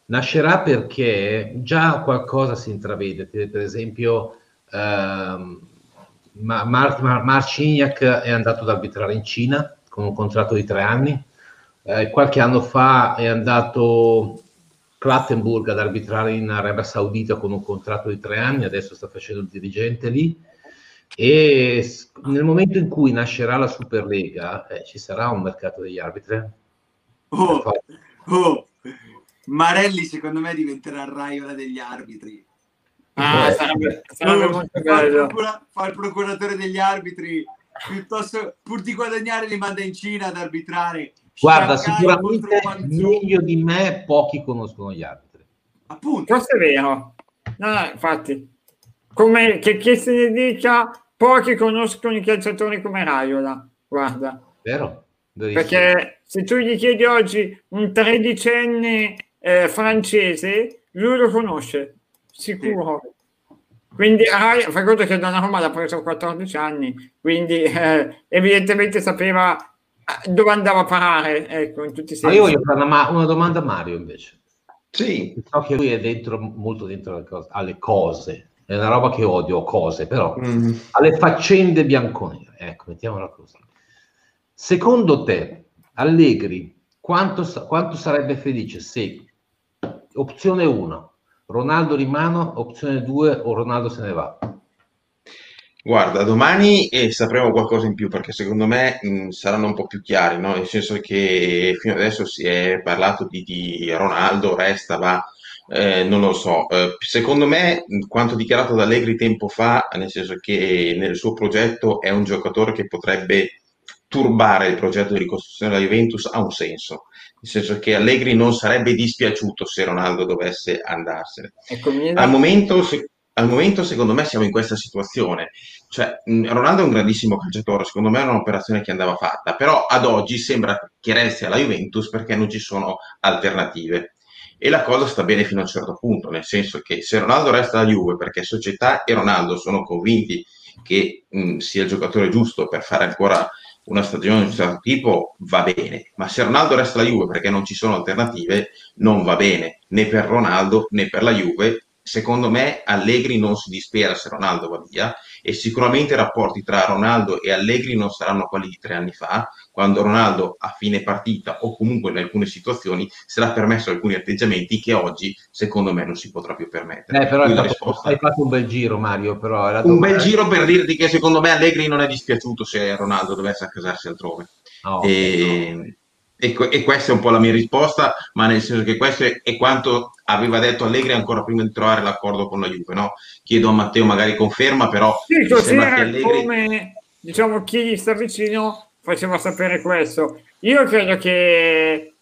Nascerà perché già qualcosa si intravede, per esempio ehm, Ma- Mar- Mar- Marciniak è andato ad arbitrare in Cina con un contratto di tre anni, Eh, qualche anno fa è andato Clattenburg ad arbitrare in Arabia Saudita con un contratto di tre anni, adesso sta facendo il dirigente lì. E nel momento in cui nascerà la Superlega, eh, ci sarà un mercato degli arbitri. oh, oh. Marelli secondo me diventerà il Raiola degli arbitri. Ah, Eh, sarebbe, sarebbe Oh, molto fa, il bello. procura- fa il procuratore degli arbitri piuttosto pur di guadagnare li manda in Cina ad arbitrare Guarda, Shanghai sicuramente meglio di me pochi conoscono gli arbitri. appunto Questo è vero. No, no, infatti, come che, che se ne dica, pochi conoscono i calciatori come Raiola. Guarda, Vero? Verissimo. perché se tu gli chiedi oggi un tredicenne eh, francese, lui lo conosce, sicuro. Quindi Raiola, fai conto che Donnarumma l'ha preso a 14 anni, quindi eh, evidentemente sapeva eh, dove andava a parare, ecco, in tutti i Ma sensi. io voglio fare una, ma- una domanda a Mario invece. Sì, So che lui è dentro, molto dentro alle cose, alle cose. È una roba che odio, cose, però Mm. alle faccende bianconere. Ecco, mettiamola così. Secondo te, Allegri, quanto, quanto sarebbe felice se opzione 1, Ronaldo rimane, opzione 2 o Ronaldo se ne va? Guarda, domani eh, sapremo qualcosa in più perché secondo me mh, saranno un po' più chiari, no? Nel senso che fino adesso si è parlato di, di Ronaldo, resta, va, eh, non lo so. Eh, secondo me, mh, quanto dichiarato da Allegri tempo fa, nel senso che nel suo progetto è un giocatore che potrebbe turbare il progetto di ricostruzione della Juventus, ha un senso. Nel senso che Allegri non sarebbe dispiaciuto se Ronaldo dovesse andarsene. Ecco, Al momento, se- al momento, secondo me, siamo in questa situazione. Cioè, Ronaldo è un grandissimo calciatore, secondo me è un'operazione che andava fatta, però ad oggi sembra che resti alla Juventus perché non ci sono alternative. E la cosa sta bene fino a un certo punto, nel senso che se Ronaldo resta alla Juve perché società e Ronaldo sono convinti che mh, sia il giocatore giusto per fare ancora una stagione di un certo tipo, va bene. Ma se Ronaldo resta alla Juve perché non ci sono alternative, non va bene, né per Ronaldo né per la Juve. Secondo me Allegri non si dispera se Ronaldo va via e sicuramente i rapporti tra Ronaldo e Allegri non saranno quelli di tre anni fa, quando Ronaldo a fine partita o comunque in alcune situazioni sarà permesso alcuni atteggiamenti che oggi secondo me non si potrà più permettere. Eh, però hai fatto, risposta... hai fatto, un bel giro Mario, però un domanda... bel giro per dirti che secondo me Allegri non è dispiaciuto se Ronaldo dovesse accasarsi altrove. Oh, e... no e, e, questa è un po' la mia risposta, ma nel senso che questo è, è, quanto aveva detto Allegri ancora prima di trovare l'accordo con la Juve. No? Chiedo a Matteo, magari conferma, però sì, così era Allegri... come diciamo chi gli sta vicino faceva sapere questo. Io credo che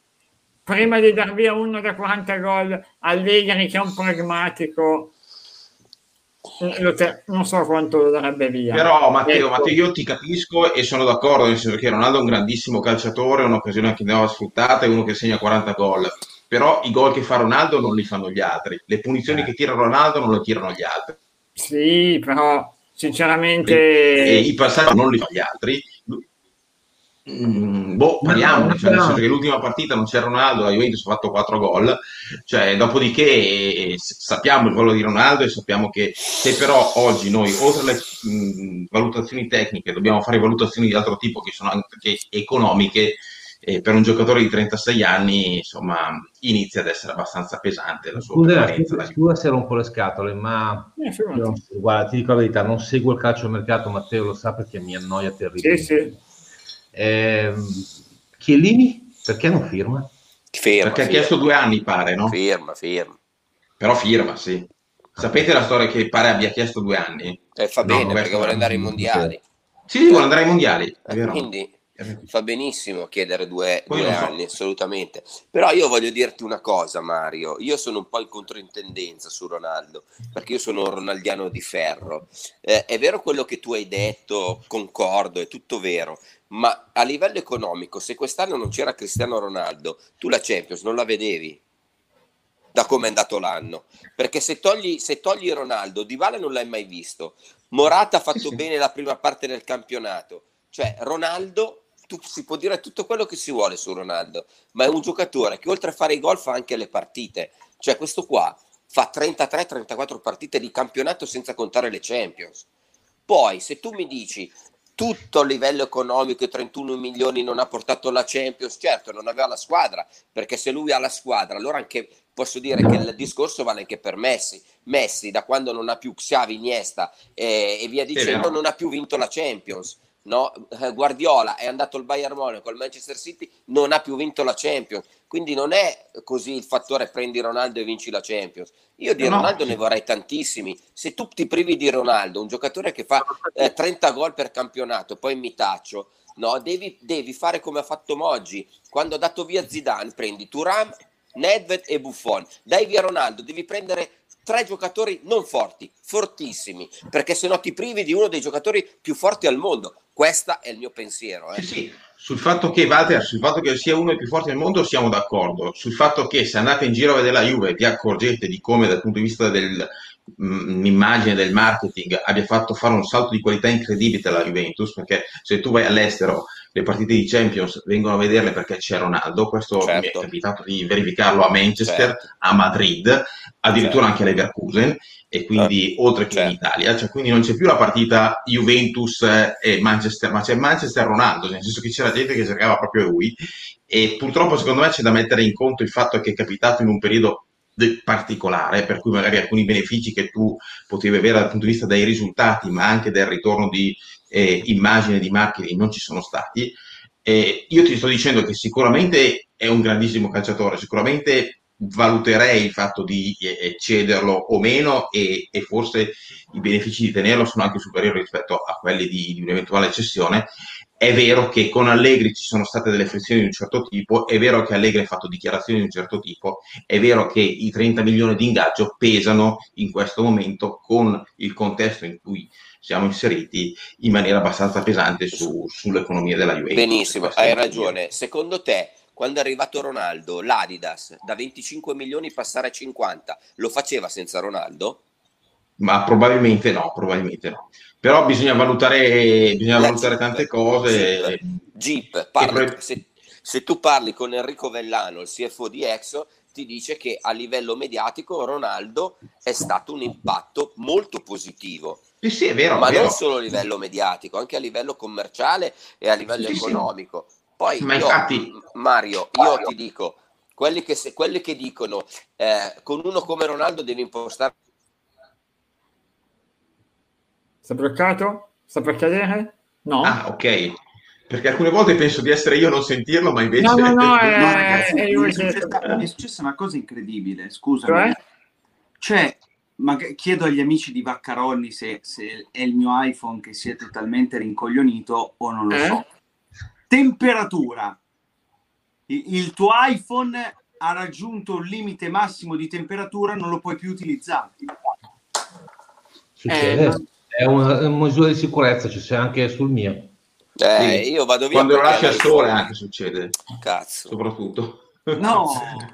prima di dar via uno da 40 gol Allegri, che è un pragmatico, non so quanto darebbe via. Però Matteo, ecco. Matteo, io ti capisco e sono d'accordo, nel senso che Ronaldo è un grandissimo calciatore, un'occasione che andava sfruttata, è uno che segna 40 gol. Però i gol che fa Ronaldo non li fanno gli altri, le punizioni eh. che tira Ronaldo non le tirano gli altri. Sì, però sinceramente... E, e i passaggi non li fanno gli altri. Mm, boh, parliamo, no, cioè, nel senso che l'ultima partita non c'è Ronaldo, la Juventus ha fatto 4 gol, cioè, dopodiché eh, sappiamo il ruolo di Ronaldo e sappiamo che se però oggi noi, oltre alle mh, valutazioni tecniche, dobbiamo fare valutazioni di altro tipo che sono anche economiche, eh, per un giocatore di 36 anni, insomma, inizia ad essere abbastanza pesante la sua scusa, scusa, scusa se rompo le scatole, ma eh, io, guarda, ti dico la verità, non seguo il calcio mercato, Matteo lo sa perché mi annoia terribilmente. Sì, sì eh, Chiellini perché non firma? Firma, perché firma. ha chiesto due anni, pare, no? Firma, firma. Però firma, sì. Sapete la storia che pare abbia chiesto due anni? Eh, fa bene, no, perché vuole andare ai mondiali. Sì, sì, vuole andare ai mondiali. Eh, quindi fa benissimo chiedere due, due so. anni, assolutamente. Però io voglio dirti una cosa, Mario. Io sono un po' in controintendenza su Ronaldo, perché io sono un ronaldiano di ferro. Eh, è vero quello che tu hai detto, concordo, è tutto vero, ma a livello economico, se quest'anno non c'era Cristiano Ronaldo, tu la Champions non la vedevi da come è andato l'anno. Perché se togli, se togli Ronaldo, Di Vale non l'hai mai visto. Morata ha fatto bene la prima parte del campionato. Cioè, Ronaldo, tu, si può dire tutto quello che si vuole su Ronaldo, ma è un giocatore che oltre a fare i gol fa anche le partite. Cioè, questo qua fa 33-34 partite di campionato senza contare le Champions. Poi, se tu mi dici tutto a livello economico, i 31 milioni non ha portato la Champions, certo non aveva la squadra, perché se lui ha la squadra, allora anche posso dire che il discorso vale anche per Messi. Messi da quando non ha più Xavi, Iniesta eh, e via dicendo non ha più vinto la Champions. No? Eh, Guardiola è andato al Bayern Monaco, al Manchester City, non ha più vinto la Champions. Quindi non è così il fattore prendi Ronaldo e vinci la Champions. Io di no, Ronaldo sì. ne vorrei tantissimi. Se tu ti privi di Ronaldo, un giocatore che fa eh, 30 gol per campionato, poi mi taccio, no, devi, devi, fare come ha fatto Moggi. Quando ha dato via Zidane, prendi Turam, Nedved e Buffon. Dai via Ronaldo, devi prendere tre giocatori non forti, fortissimi, perché se no ti privi di uno dei giocatori più forti al mondo. Questo è il mio pensiero. Eh. Sì, sì. Sul fatto che Walter, sul fatto che sia uno dei più forti del mondo siamo d'accordo. Sul fatto che se andate in giro a vedere la Juve vi accorgete di come dal punto di vista dell'immagine mm, del marketing abbia fatto fare un salto di qualità incredibile alla Juventus, perché se tu vai all'estero le partite di Champions vengono a vederle perché c'è Ronaldo, questo certo. mi è certo. capitato di verificarlo a Manchester, certo. a Madrid, addirittura certo. anche a Leverkusen e quindi ah, oltre che certo. in Italia, cioè, quindi non c'è più la partita Juventus e Manchester, ma c'è Manchester Ronaldo, nel senso che c'era gente che cercava proprio lui e purtroppo secondo me c'è da mettere in conto il fatto che è capitato in un periodo particolare, per cui magari alcuni benefici che tu potevi avere dal punto di vista dei risultati, ma anche del ritorno di eh, immagine di marketing non ci sono stati. Eh, io ti sto dicendo che sicuramente è un grandissimo calciatore, sicuramente valuterei il fatto di eh, cederlo o meno e, e, forse i benefici di tenerlo sono anche superiori rispetto a quelli di, di un'eventuale cessione. È vero che con Allegri ci sono state delle frizioni di un certo tipo, è vero che Allegri ha fatto dichiarazioni di un certo tipo, è vero che i 30 milioni di ingaggio pesano in questo momento con il contesto in cui siamo inseriti in maniera abbastanza pesante su, sull'economia della Juventus. Benissimo, hai ragione. Secondo te, quando è arrivato Ronaldo, l'Adidas da 25 milioni passare a 50, lo faceva senza Ronaldo? Ma probabilmente no, probabilmente no. Però bisogna valutare, bisogna valutare tante cose. Jeep, Jeep parli, pre... se, se, tu parli con Enrico Vellano, il CFO di Exo, ti dice che a livello mediatico Ronaldo è stato un impatto molto positivo Sì, sì, è vero. ma è vero. non solo a livello mediatico, anche a livello commerciale e a livello Sì, sì. Poi Ma io, infatti- Mario, io ti dico, quelli che, se- quelli che dicono eh, con uno come Ronaldo devi impostare Sta bloccato? Sta per cadere? No? Ah, ok. Perché alcune volte penso di essere io a non sentirlo, ma invece... No, no, no, (laughs) eh, No, ragazzi, è successa, è successa una cosa incredibile, scusami. Cioè? Cioè, ma chiedo agli amici di Vaccaroni se, se è il mio iPhone che si è totalmente rincoglionito o non lo Eh? so. Temperatura. Il, il tuo iPhone ha raggiunto un limite massimo di temperatura, non lo puoi più utilizzare. Succede. Eh, no. È una, è una misura di sicurezza, ci sia anche sul mio. Eh, Sì. io vado via Quando lo lasci al sole anche succede, Cazzo. soprattutto. No, (laughs)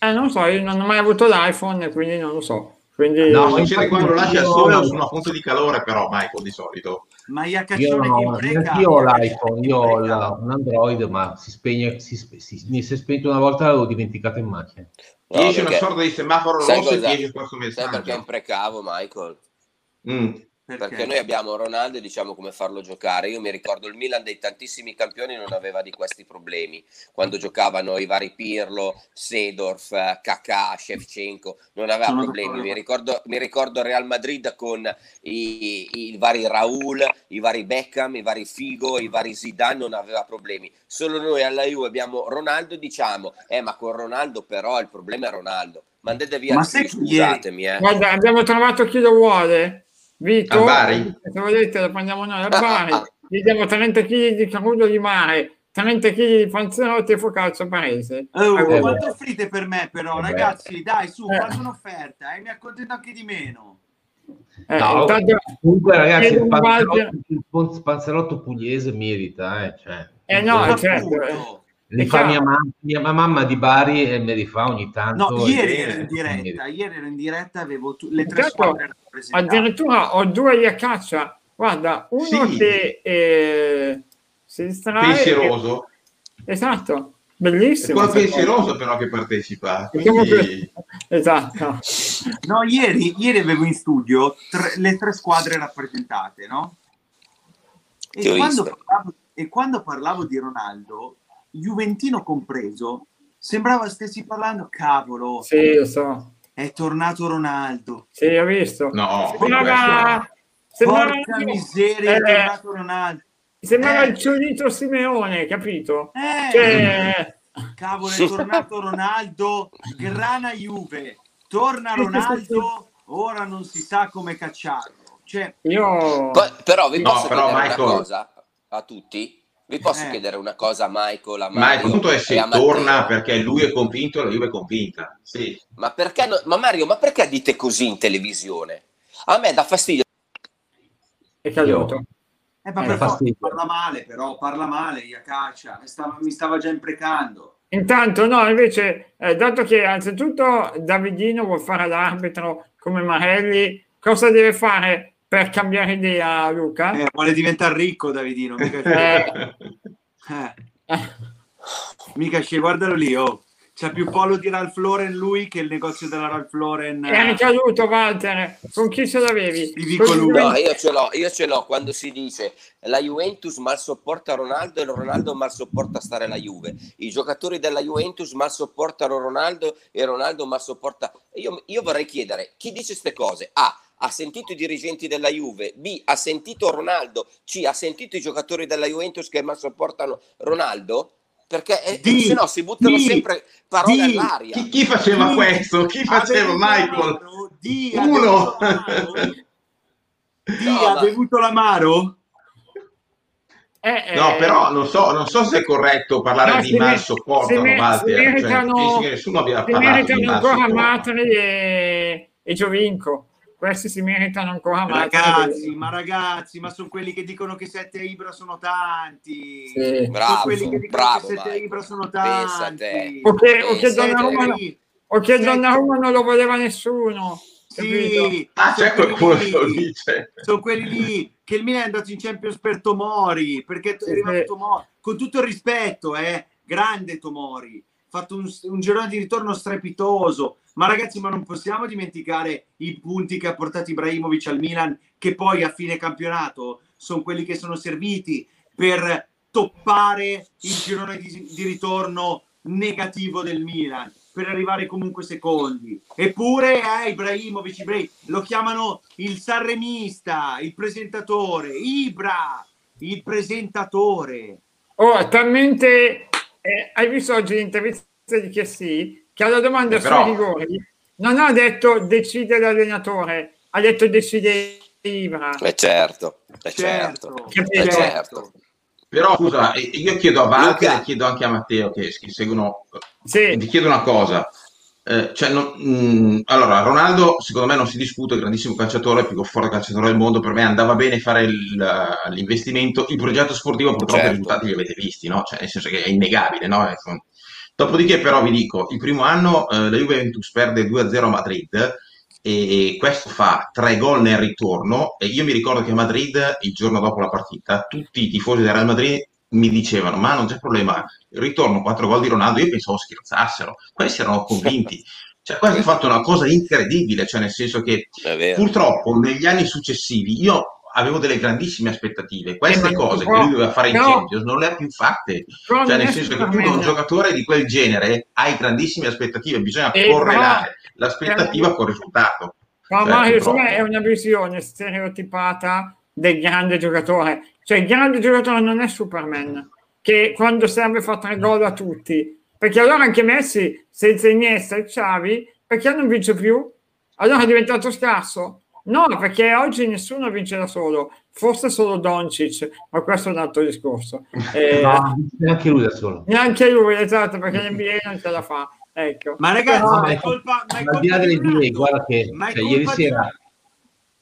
Eh, non so, io non ho mai avuto l'iPhone, quindi non lo so. Quindi... No, Succede infatti quando lo lasci al sole o su una fonte di calore, però, Michael, di solito. ma Io, no, io ho l'iPhone, io ho un Android, ma si spegne, si, si- mi si è spento una volta l'avevo dimenticato in macchina. No, esce una sorta di semaforo rosso e ti esce questo Sai perché messaggio. imprecavo, Michael? Mm. Perché noi abbiamo Ronaldo e diciamo come farlo giocare. Io mi ricordo il Milan dei tantissimi campioni non aveva di questi problemi. Quando giocavano i vari Pirlo, Sedorf, Kakà, Shevchenko, non aveva Sono problemi. Mi ricordo, mi ricordo il Real Madrid con i, i vari Raul, i vari Beckham, i vari Figo, i vari Zidane, non aveva problemi. Solo noi alla Juve abbiamo Ronaldo e diciamo, eh ma con Ronaldo però il problema è Ronaldo. Mandate via Ma scusatemi, eh. Guarda, abbiamo trovato chi lo vuole. Vito, Al Bari? se volete lo prendiamo noi al Bari. Gli diamo 30 kg di crudo di mare, 30 kg di panzerotti e focaccia a paese. Oh, Eh, quanto offrite per me però, Eh, beh. ragazzi? Dai, su, Eh. fate un'offerta, eh, mi accontento anche di meno. Eh, No, intanto- comunque ragazzi, il panzerotto, panzerotto pugliese merita, eh, cioè, Eh, no, certo, li è fa chiaro. mia, mamma, mia mamma di Bari e me li fa ogni tanto. No, e- ieri ero in diretta, ieri ero in diretta, avevo tu- le tre squadre rappresentate. addirittura ho due a caccia. Guarda, uno Sì. che eh, si distrae. Pensieroso. Esatto, È bellissimo. quello questa cosa. pensieroso però che partecipa. Quindi... Esatto. (laughs) No, ieri, ieri avevo in studio tre- le tre squadre rappresentate, no? E quando, parlavo, e quando parlavo di Ronaldo, Juventino compreso, sembrava stessi parlando, cavolo, Sì, lo so. È tornato Ronaldo. Sì, ho visto. No, Sembrava, sembrava, Porca miseria, è eh, tornato Ronaldo. sembrava Eh. il ciolito Simeone, capito? Eh, Cioè, cavolo, è tornato Ronaldo, grana Juve. Torna Ronaldo, ora non si sa come cacciarlo. Cioè, io... Poi- però vi No, posso però, chiedere Michael- una cosa a tutti? Vi posso Eh. chiedere una cosa a Michael, a Ma Mario il punto è se torna perché lui è convinto e la Juve è convinta. Sì. Ma perché no- ma Mario, ma perché dite così in televisione? A me dà fastidio. è caduto. eh, ma Eh, per fastidio. parla male, però parla male, Iacaccia, mi stava già imprecando. Intanto, no, invece, eh, dato che anzitutto Davidino vuol fare l'arbitro come Marelli, cosa deve fare per cambiare idea, Luca? Eh, vuole diventare ricco Davidino, mica, Eh. eh, mica sce- guardalo lì, oh. C'ha più polo di Ralph Lauren lui che il negozio della Ralph Lauren. è ricaduto, Walter. Con chi ce l'avevi? Ti dico lui. No, io ce l'ho, io ce l'ho quando si dice la Juventus mal sopporta Ronaldo e Ronaldo mal sopporta stare la Juve. I giocatori della Juventus mal sopportano Ronaldo e Ronaldo mal sopporta. Io, io vorrei chiedere chi dice queste cose? A. Ha sentito i dirigenti della Juve, B. Ha sentito Ronaldo, C. Ha sentito i giocatori della Juventus che mal sopportano Ronaldo? Perché eh, D. se no si buttano D. sempre parole D. all'aria. Chi, chi faceva questo? Chi faceva Ha Michael? Di, ha Uno. Di, No, ha ma- bevuto l'amaro? Eh, eh, No, però non so, non so se è corretto parlare di mer- Walter. si Cioè, meritano- penso che nessuno abbia parlato di meritano ancora. Matri e, e Giovinco. Questi si meritano ancora Matri. Ragazzi, ma ragazzi, ma sono quelli che dicono che 7 a Ibra sono tanti. Sì. Sono Bravo, quelli che dicono bravo, che 7 a Michael. Ibra sono tanti. O che, o che te. Donnarumma, o che Donnarumma non lo voleva nessuno. Sì, Ah, c'è sono qualcuno quelli che lo dice. sono quelli lì che il Milan è andato in Champions per Tomori perché è arrivato sì. Tomori con tutto il rispetto eh, grande Tomori fatto un, un girone di ritorno strepitoso. Ma ragazzi, ma non possiamo dimenticare i punti che ha portato Ibrahimovic al Milan, che poi a fine campionato sono quelli che sono serviti per toppare il girone di, di ritorno negativo del Milan per arrivare comunque secondi. Eppure eh, Ibrahimovic, Ibrahimovic lo chiamano il sanremista, il presentatore, Ibra, il presentatore. Oh, talmente... Eh, hai visto oggi l'intervista di Chiessi? Che alla domanda Eh, però- sui rigori non ha detto decide l'allenatore, ha detto decide Ibra. Eh certo, eh Certo, certo. Capito? Eh certo. Però scusa, io chiedo a Walter Luca. e chiedo anche a Matteo che, che seguono, Sì, ti chiedo una cosa. Eh, cioè, non- mh, allora, Ronaldo secondo me non si discute, è grandissimo calciatore, più forte calciatore del mondo, per me andava bene fare il- l'investimento, il progetto sportivo purtroppo Certo. i risultati li avete visti, no? Cioè, nel senso che è innegabile, no? Ecco. Dopodiché però vi dico, il primo anno eh, la Juventus perde 2-0 a Madrid e questo fa tre gol nel ritorno e io mi ricordo che a Madrid il giorno dopo la partita tutti i tifosi del Real Madrid mi dicevano ma non c'è problema, ritorno quattro gol di Ronaldo, io pensavo scherzassero, questi erano convinti. (laughs) Cioè, questo ha fatto una cosa incredibile, cioè nel senso che È purtroppo negli anni successivi io avevo delle grandissime aspettative. Queste Eh, cose che lui doveva fare in Champions non le ha più fatte. Cioè, nel è senso che tu da un giocatore di quel genere hai grandissime aspettative, bisogna Eh, correlare l'aspettativa col risultato. Ma Cioè, è una visione stereotipata del grande giocatore. Cioè, il grande giocatore non è Superman, che quando serve fa tre gol a tutti. Perché allora anche Messi, senza Iniesta e Xavi, perché non vince più? Allora è diventato scarso? No, perché oggi nessuno vince da solo, forse solo Doncic, ma questo è un altro discorso. (laughs) Eh, No, neanche lui da solo. Neanche lui, esatto, perché l'NBA non ce la fa. Ecco. Ma ragazzi, No, ma ma è colpa, ma è colpa di là di idee, guarda che Ma cioè, ieri di sera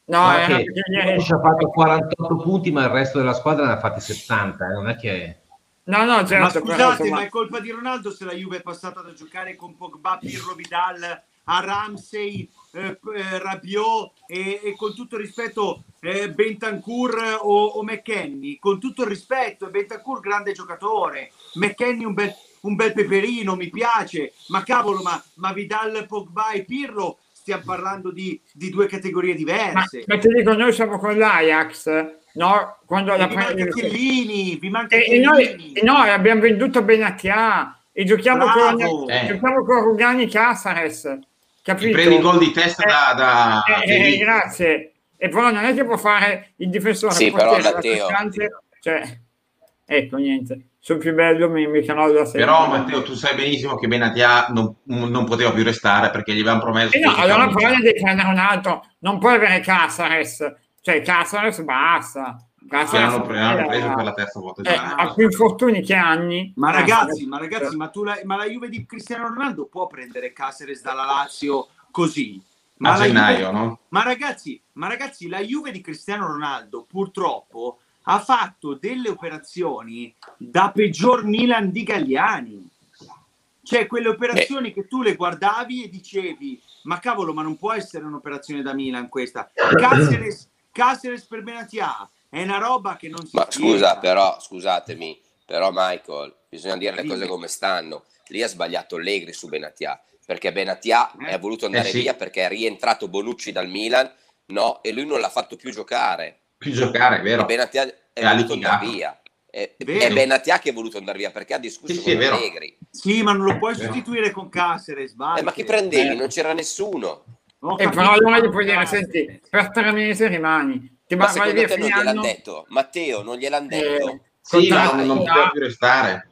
No, era che Doncic ha fatto 48 punti, ma il resto della squadra ne ha fatti 70. eh, Non è che No, no, certo. ma però, scusate, insomma- ma è colpa di Ronaldo se la Juve è passata da giocare con Pogba, Pirlo Vidal, a Ramsey, eh, eh, Rabiot e, e con tutto il rispetto eh, Bentancur o, o McKenny. Con tutto il rispetto, Bentancur grande giocatore, McKenny un bel, un bel peperino, mi piace, ma cavolo, ma, ma Vidal, Pogba e Pirlo stiamo parlando di, di due categorie Ma, diverse. ma ti dico, noi siamo con l'Ajax, no? Quando E la vi manca. Chiellini, vi manca E, e noi, e noi abbiamo venduto Benatia e giochiamo Bravo. con, Eh. giochiamo con Rugani Casares. Capito? Ti prendi i gol di testa Eh, da, da eh, eh, grazie. E però non è che può fare il difensore, Sì, il però, portiere, Matteo- cioè, ecco, niente. Sul più bello mi, mi canolla sempre. Però Matteo, tu sai benissimo che Benatia non, non poteva più restare perché gli avevano promesso Eh no, allora ne devi prendere un altro. Non puoi avere Casares. Cioè, Casares basta. L'hanno eh, preso per la terza volta. eh, già. ha più infortuni che anni. Ma ragazzi, ma ragazzi, ma, tu la, ma la Juve di Cristiano Ronaldo può prendere Caceres dalla Lazio così? Ma a la gennaio, Juve- no? Ma ragazzi, ma ragazzi, la Juve di Cristiano Ronaldo purtroppo ha fatto delle operazioni da peggior Milan di Galliani. Cioè, quelle operazioni che tu le guardavi e dicevi, ma cavolo, ma non può essere un'operazione da Milan questa. Caceres, Caceres per Benatia è una roba che non si Ma spiega. scusa, però, scusatemi, però Michael, bisogna dire le cose come stanno. Lì ha sbagliato Allegri su Benatia, perché Benatia Eh. è voluto andare Eh sì. via perché è rientrato Bonucci dal Milan, no, e lui non l'ha fatto più giocare. Più giocare, E vero? Benatia è E ha voluto andare via. È, è Benatia che è voluto andare via perché ha discusso Sì, sì, è con. Allegri. Sì, ma non lo puoi Eh. sostituire con Caceres, Eh, ma chi prendevi? Eh. Non c'era nessuno. E capito, però allora gli puoi dire, senti, per tre mesi rimani. Ti Ma secondo via te non gliel'hanno anno. detto? Matteo, non gliel'hanno Eh, detto? Sì, ma non, non poteva più restare.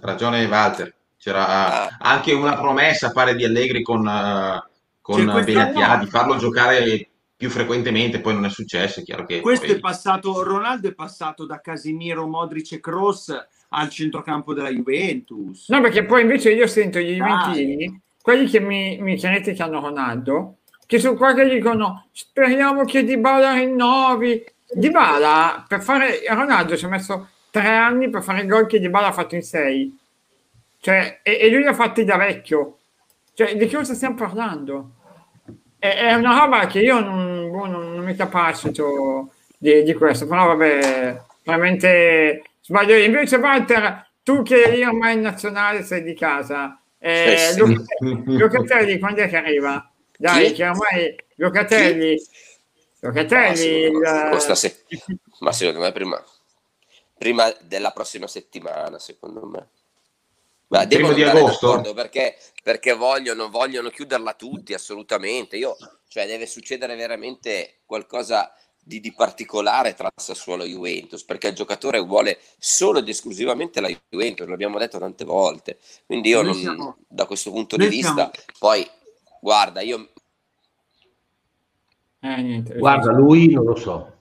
Ragione Walter. C'era Ah. anche una promessa, pare di Allegri con, eh, con Benatia di farlo giocare più frequentemente, poi non è successo, è chiaro che Questo poi- è passato, Ronaldo è passato da Casemiro, Modric e Kroos al centrocampo della Juventus. No, perché poi invece io sento gli Dai. Juventini, quelli che mi, mi chiedete che hanno Ronaldo, che sono qua che dicono speriamo che Dybala rinnovi. Dybala, per fare Ronaldo ci ha messo tre anni per fare il gol che Dybala ha fatto in sei. Cioè, e, e lui li ha fatti da vecchio. Cioè, di che cosa stiamo parlando? È, è una roba che io non, boh, non, non mi capacito di, di questo, però vabbè, veramente sbaglio. io. Invece Walter tu che lì ormai in nazionale sei di casa, eh, Eh sì. Locatelli, (laughs) Locatelli quando è che arriva? Dai, Chi? che ormai Locatelli, Locatelli, Ma il- sì, se- Ma secondo me prima, prima della prossima settimana, secondo me. Ma Prima devono di andare agosto? d'accordo Perché, perché vogliono, vogliono chiuderla tutti, assolutamente. Io, cioè, deve succedere veramente qualcosa di, di particolare tra Sassuolo e Juventus, perché il giocatore vuole solo ed esclusivamente la Juventus, l'abbiamo detto tante volte. Quindi io non- siamo- da questo punto di vista, siamo- poi, guarda, io eh, niente, Guarda, lui non lo so.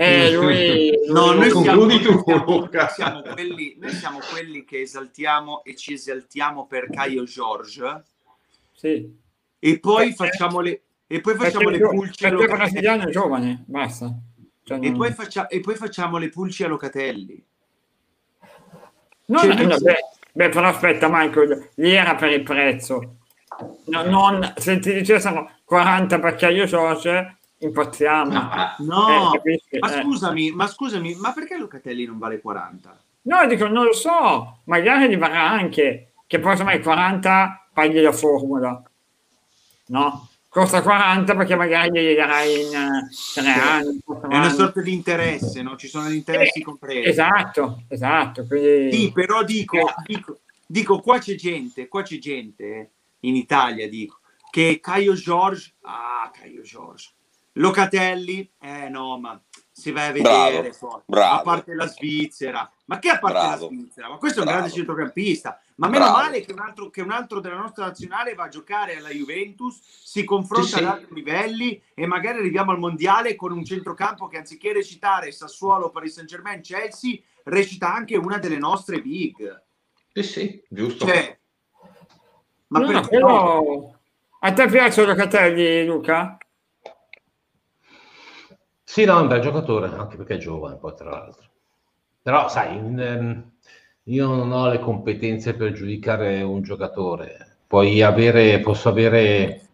Eh, lui, (laughs) No, lui- noi siamo, Concludi tu, noi siamo- Luca. noi siamo quelli, noi siamo quelli che esaltiamo e ci esaltiamo per Caio George sì. e poi Perché? facciamo le, e poi Perché, facciamo le pulci a Locatelli. giovane, basta. Cioè, E non- poi, faccia- e poi facciamo le pulci a Locatelli. No, Cioè, no, no, beh, beh, però aspetta, Michael, lì era per il prezzo. No, non, se ti dicessero 40 perché io George, impazziamo. No, No, Eh, ma Eh. scusami, ma scusami, ma perché Locatelli non vale 40? No, dico, non lo so, magari li varrà anche, che poi insomma i 40 paghi la formula. No? Costa 40 perché magari glieli darai in eh, tre anni. quattro È una anni. sorta di interesse, no? Ci sono gli interessi Eh, compresi. Esatto, esatto. Quindi... Sì, però dico, dico, dico, qua c'è gente, qua c'è gente eh, in Italia, dico, che Caio George, ah, Caio George, Locatelli, eh no, ma si vai a vedere, Bravo, bravo. a parte la Svizzera, ma che a parte Bravo. la Svizzera? Ma questo è un Bravo. grande centrocampista, ma meno Bravo. male che un, altro, che un altro della nostra nazionale va a giocare alla Juventus, si confronta Sì, sì. ad altri livelli e magari arriviamo al mondiale con un centrocampo che anziché recitare Sassuolo, Paris Saint Germain, Chelsea, recita anche una delle nostre big. Sì, sì, giusto. Cioè, ma No, perché no? però- A te piace Locatelli, Luca? Sì, no, è un bel giocatore, anche perché è giovane, poi tra l'altro. Però, sai, in- ehm, io non ho le competenze per giudicare un giocatore. Puoi avere, posso avere,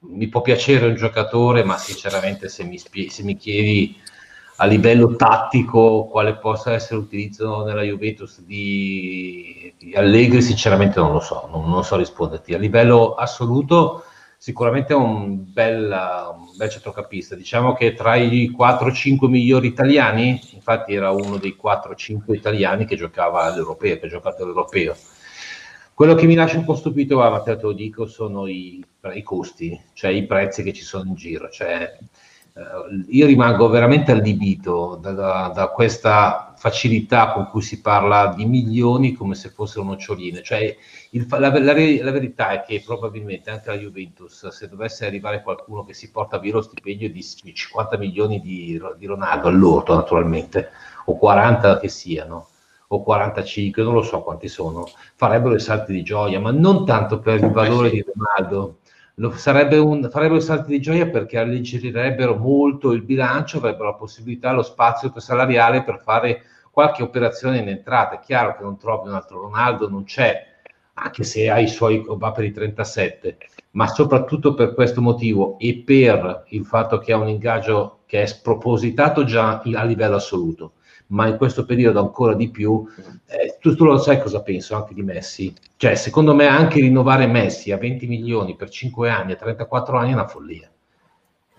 mi può piacere un giocatore, ma sinceramente se mi, spie- se mi chiedi a livello tattico quale possa essere l'utilizzo nella Juventus di, di Allegri, sinceramente non lo so, non, non so risponderti. A livello assoluto sicuramente è un bel, un bel centrocampista. Diciamo che tra i 4-5 migliori italiani, infatti era uno dei 4-5 italiani che giocava all'europeo, che ha giocato all'europeo. Quello che mi lascia un po' stupito, ma te lo dico, sono i, i costi, cioè i prezzi che ci sono in giro. Cioè, io rimango veramente allibito da, da- da questa facilità con cui si parla di milioni come se fossero noccioline. Cioè, il la, la la verità è che probabilmente anche la Juventus, se dovesse arrivare qualcuno che si porta via lo stipendio di 50 milioni di, di Ronaldo all'orto, naturalmente, o 40 che siano, o 45, non lo so quanti sono, farebbero i salti di gioia, ma non tanto per il valore di Ronaldo. Lo- un- farebbero salti di gioia perché alleggerirebbero molto il bilancio, avrebbero la possibilità, lo spazio salariale per fare qualche operazione in entrata. È chiaro che non trovi un altro Ronaldo, non c'è, anche se ha i suoi va per i 37, ma soprattutto per questo motivo e per il fatto che ha un ingaggio che è spropositato già a livello assoluto, ma in questo periodo ancora di più. eh, tu, tu lo sai cosa penso anche di Messi? Cioè, secondo me anche rinnovare Messi a 20 milioni per 5 anni, a 34 anni è una follia.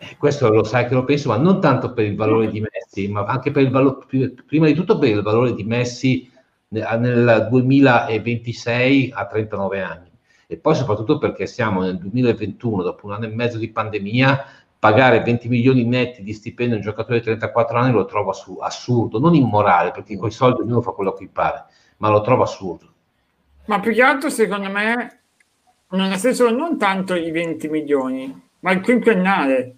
Eh, questo lo sai che lo penso, ma non tanto per il valore di Messi, ma anche per il valore, prima di tutto per il valore di Messi nel- nel 2026 a 39 anni e poi soprattutto perché siamo nel 2021, dopo un anno e mezzo di pandemia, pagare 20 milioni netti di stipendio a un giocatore di 34 anni lo trovo assu- assurdo, non immorale, perché con i soldi ognuno fa quello che pare, ma lo trovo assurdo. Ma più che altro, secondo me, non ha senso non tanto i 20 milioni, ma il quinquennale.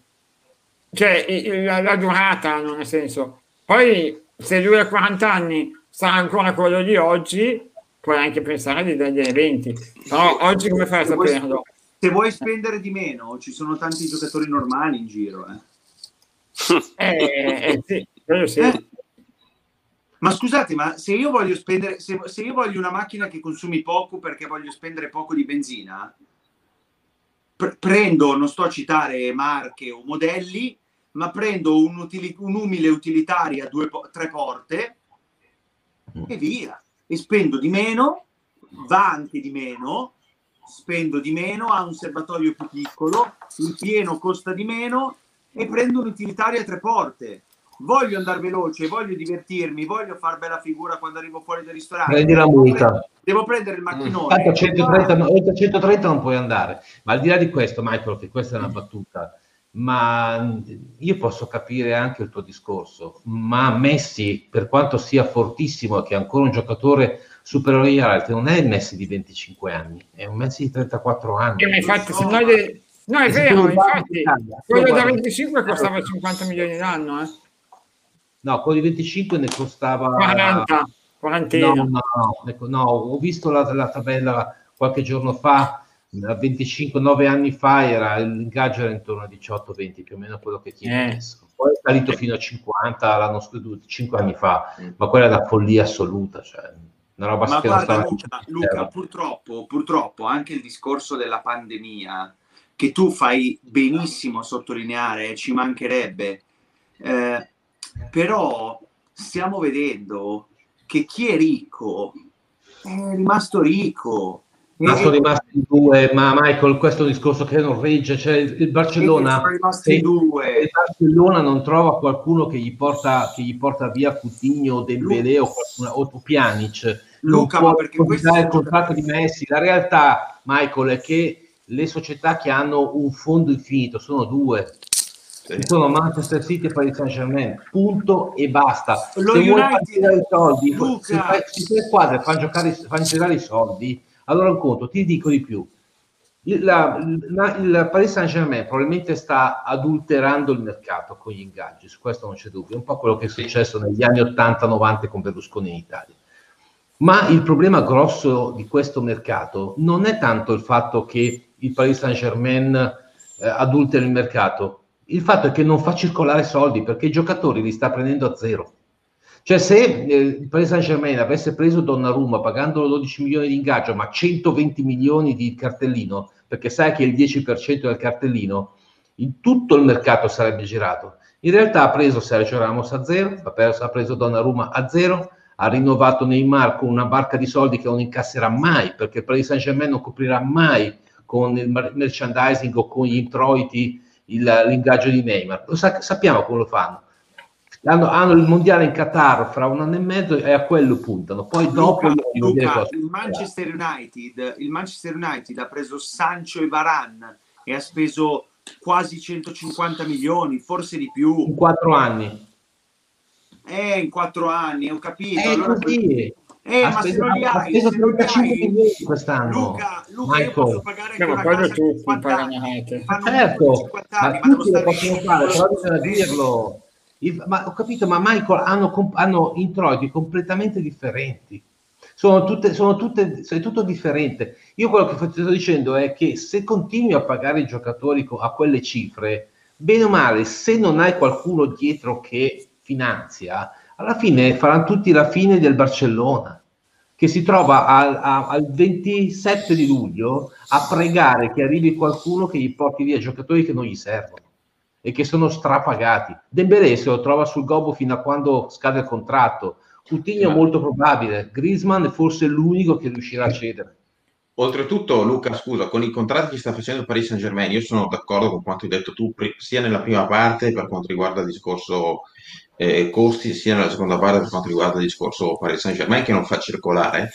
Cioè, il- la, la durata non ha senso. Poi, se lui ha 40 anni sarà ancora quello di oggi, puoi anche pensare di dargliene 20. Però oggi come fai a saperlo? Se vuoi spendere di meno, ci sono tanti giocatori normali in giro. eh. (laughs) Eh, eh, sì, sì. Eh, Ma scusate, ma se io voglio spendere, se, se io voglio una macchina che consumi poco perché voglio spendere poco di benzina, pre- prendo, non sto a citare marche o modelli, ma prendo un, utili- un umile utilitaria a due, po- tre porte e via. e spendo di meno, va anche di meno, spendo di meno, ha un serbatoio più piccolo, il pieno costa di meno e prendo un utilitario a tre porte. Voglio andare veloce, voglio divertirmi, voglio far bella figura quando arrivo fuori dal ristorante. Prendi la multa. Devo prendere il macchinone. Tanto a 130, no, oltre 130 non puoi andare. Ma al di là di questo, Michael, che questa è una battuta, ma io posso capire anche il tuo discorso, ma Messi, per quanto sia fortissimo e che è ancora un giocatore superiore agli altri, non è il Messi di 25 anni, è un Messi di 34 anni. E infatti, le- No, è E se vero, infatti, quello da guardi- 25 costava 50 milioni l'anno, eh? No, quello di 25 ne costava... 40, No, quarantina. no, no, ecco, no, ho visto la, la tabella qualche giorno fa, a 25, 9 anni fa era, l'ingaggio era intorno a 18-20, più o meno quello che tiene Eh. Poi è salito fino a 50 l'anno scorso, 5 anni fa, ma quella è una follia assoluta, cioè una roba Ma guarda Luca, Luca, purtroppo, purtroppo anche il discorso della pandemia, che tu fai benissimo a sottolineare, ci mancherebbe, eh, però stiamo vedendo che chi è ricco è rimasto ricco. Sono rimasti in due, ma Michael, questo è un discorso che non regge, cioè il Barcellona, il Barcellona non trova qualcuno che gli porta, che gli porta via Coutinho Dembélé o, qualcuno- o Pjanic, Luca, non ma può perché questo dare il contratto di Messi. La realtà, Michael, è che le società che hanno un fondo infinito sono due. Ci sono Manchester City e Paris Saint Germain, punto e basta. Lo se vuoi United, far girare i soldi, Luca. se, fai- se le squadre fanno, giocare, fanno girare i soldi, allora un conto, ti dico di più. Il, la- la- il Paris Saint Germain probabilmente sta adulterando il mercato con gli ingaggi, su questo non c'è dubbio, è un po' quello che è successo negli anni 80-90 con Berlusconi in Italia. Ma il problema grosso di questo mercato non è tanto il fatto che il Paris Saint Germain eh, adultera il mercato, il fatto è che non fa circolare soldi perché i giocatori li sta prendendo a zero. Cioè se eh, il Paris Saint Germain avesse preso Donnarumma pagandolo 12 milioni di ingaggio ma 120 milioni di cartellino, perché sai che il 10% del cartellino, in tutto il mercato sarebbe girato. In realtà ha preso Sergio Ramos a zero, ha preso, ha preso Donnarumma a zero, ha rinnovato Neymar con una barca di soldi che non incasserà mai, perché il Paris Saint Germain non coprirà mai con il mer- merchandising o con gli introiti il- l'ingaggio di Neymar. Lo sa- sappiamo come lo fanno. Hanno, hanno il mondiale in Qatar fra un anno e mezzo e a quello puntano. Poi dopo Luca, dire Luca, il Manchester United, il Manchester United ha preso Sancho e Varane e ha speso quasi 150 milioni, forse di più. in quattro anni. Eh, in quattro anni, ho capito. È Allora, così. eh, ha ma se speso, non li ha hai, speso se non li 35 hai, milioni quest'anno. Luca, Luca io posso pagare anche Eh, ma casa di tutti 50 anni. Fanno Certo, 50 anni, ma ma devo tutti lo stare fare, però bisogna dirlo. Il- ma ho capito, ma Michael hanno, hanno introiti completamente differenti. Sono tutte, sono tutte, è tutto differente. Io quello che sto dicendo è che se continui a pagare i giocatori a quelle cifre, bene o male, se non hai qualcuno dietro che finanzia, alla fine faranno tutti la fine del Barcellona che si trova al, a- al 27 di luglio a pregare che arrivi qualcuno che gli porti via giocatori che non gli servono e che sono strapagati. Dembélé se lo trova sul gobbo fino a quando scade il contratto. Coutinho è Ma- molto probabile, Griezmann è forse l'unico che riuscirà a cedere. Oltretutto, Luca, scusa, con i contratti che sta facendo il Paris Saint Germain, io sono d'accordo con quanto hai detto tu, sia nella prima parte per quanto riguarda il discorso eh, costi, sia nella seconda parte per quanto riguarda il discorso Paris Saint Germain che non fa circolare,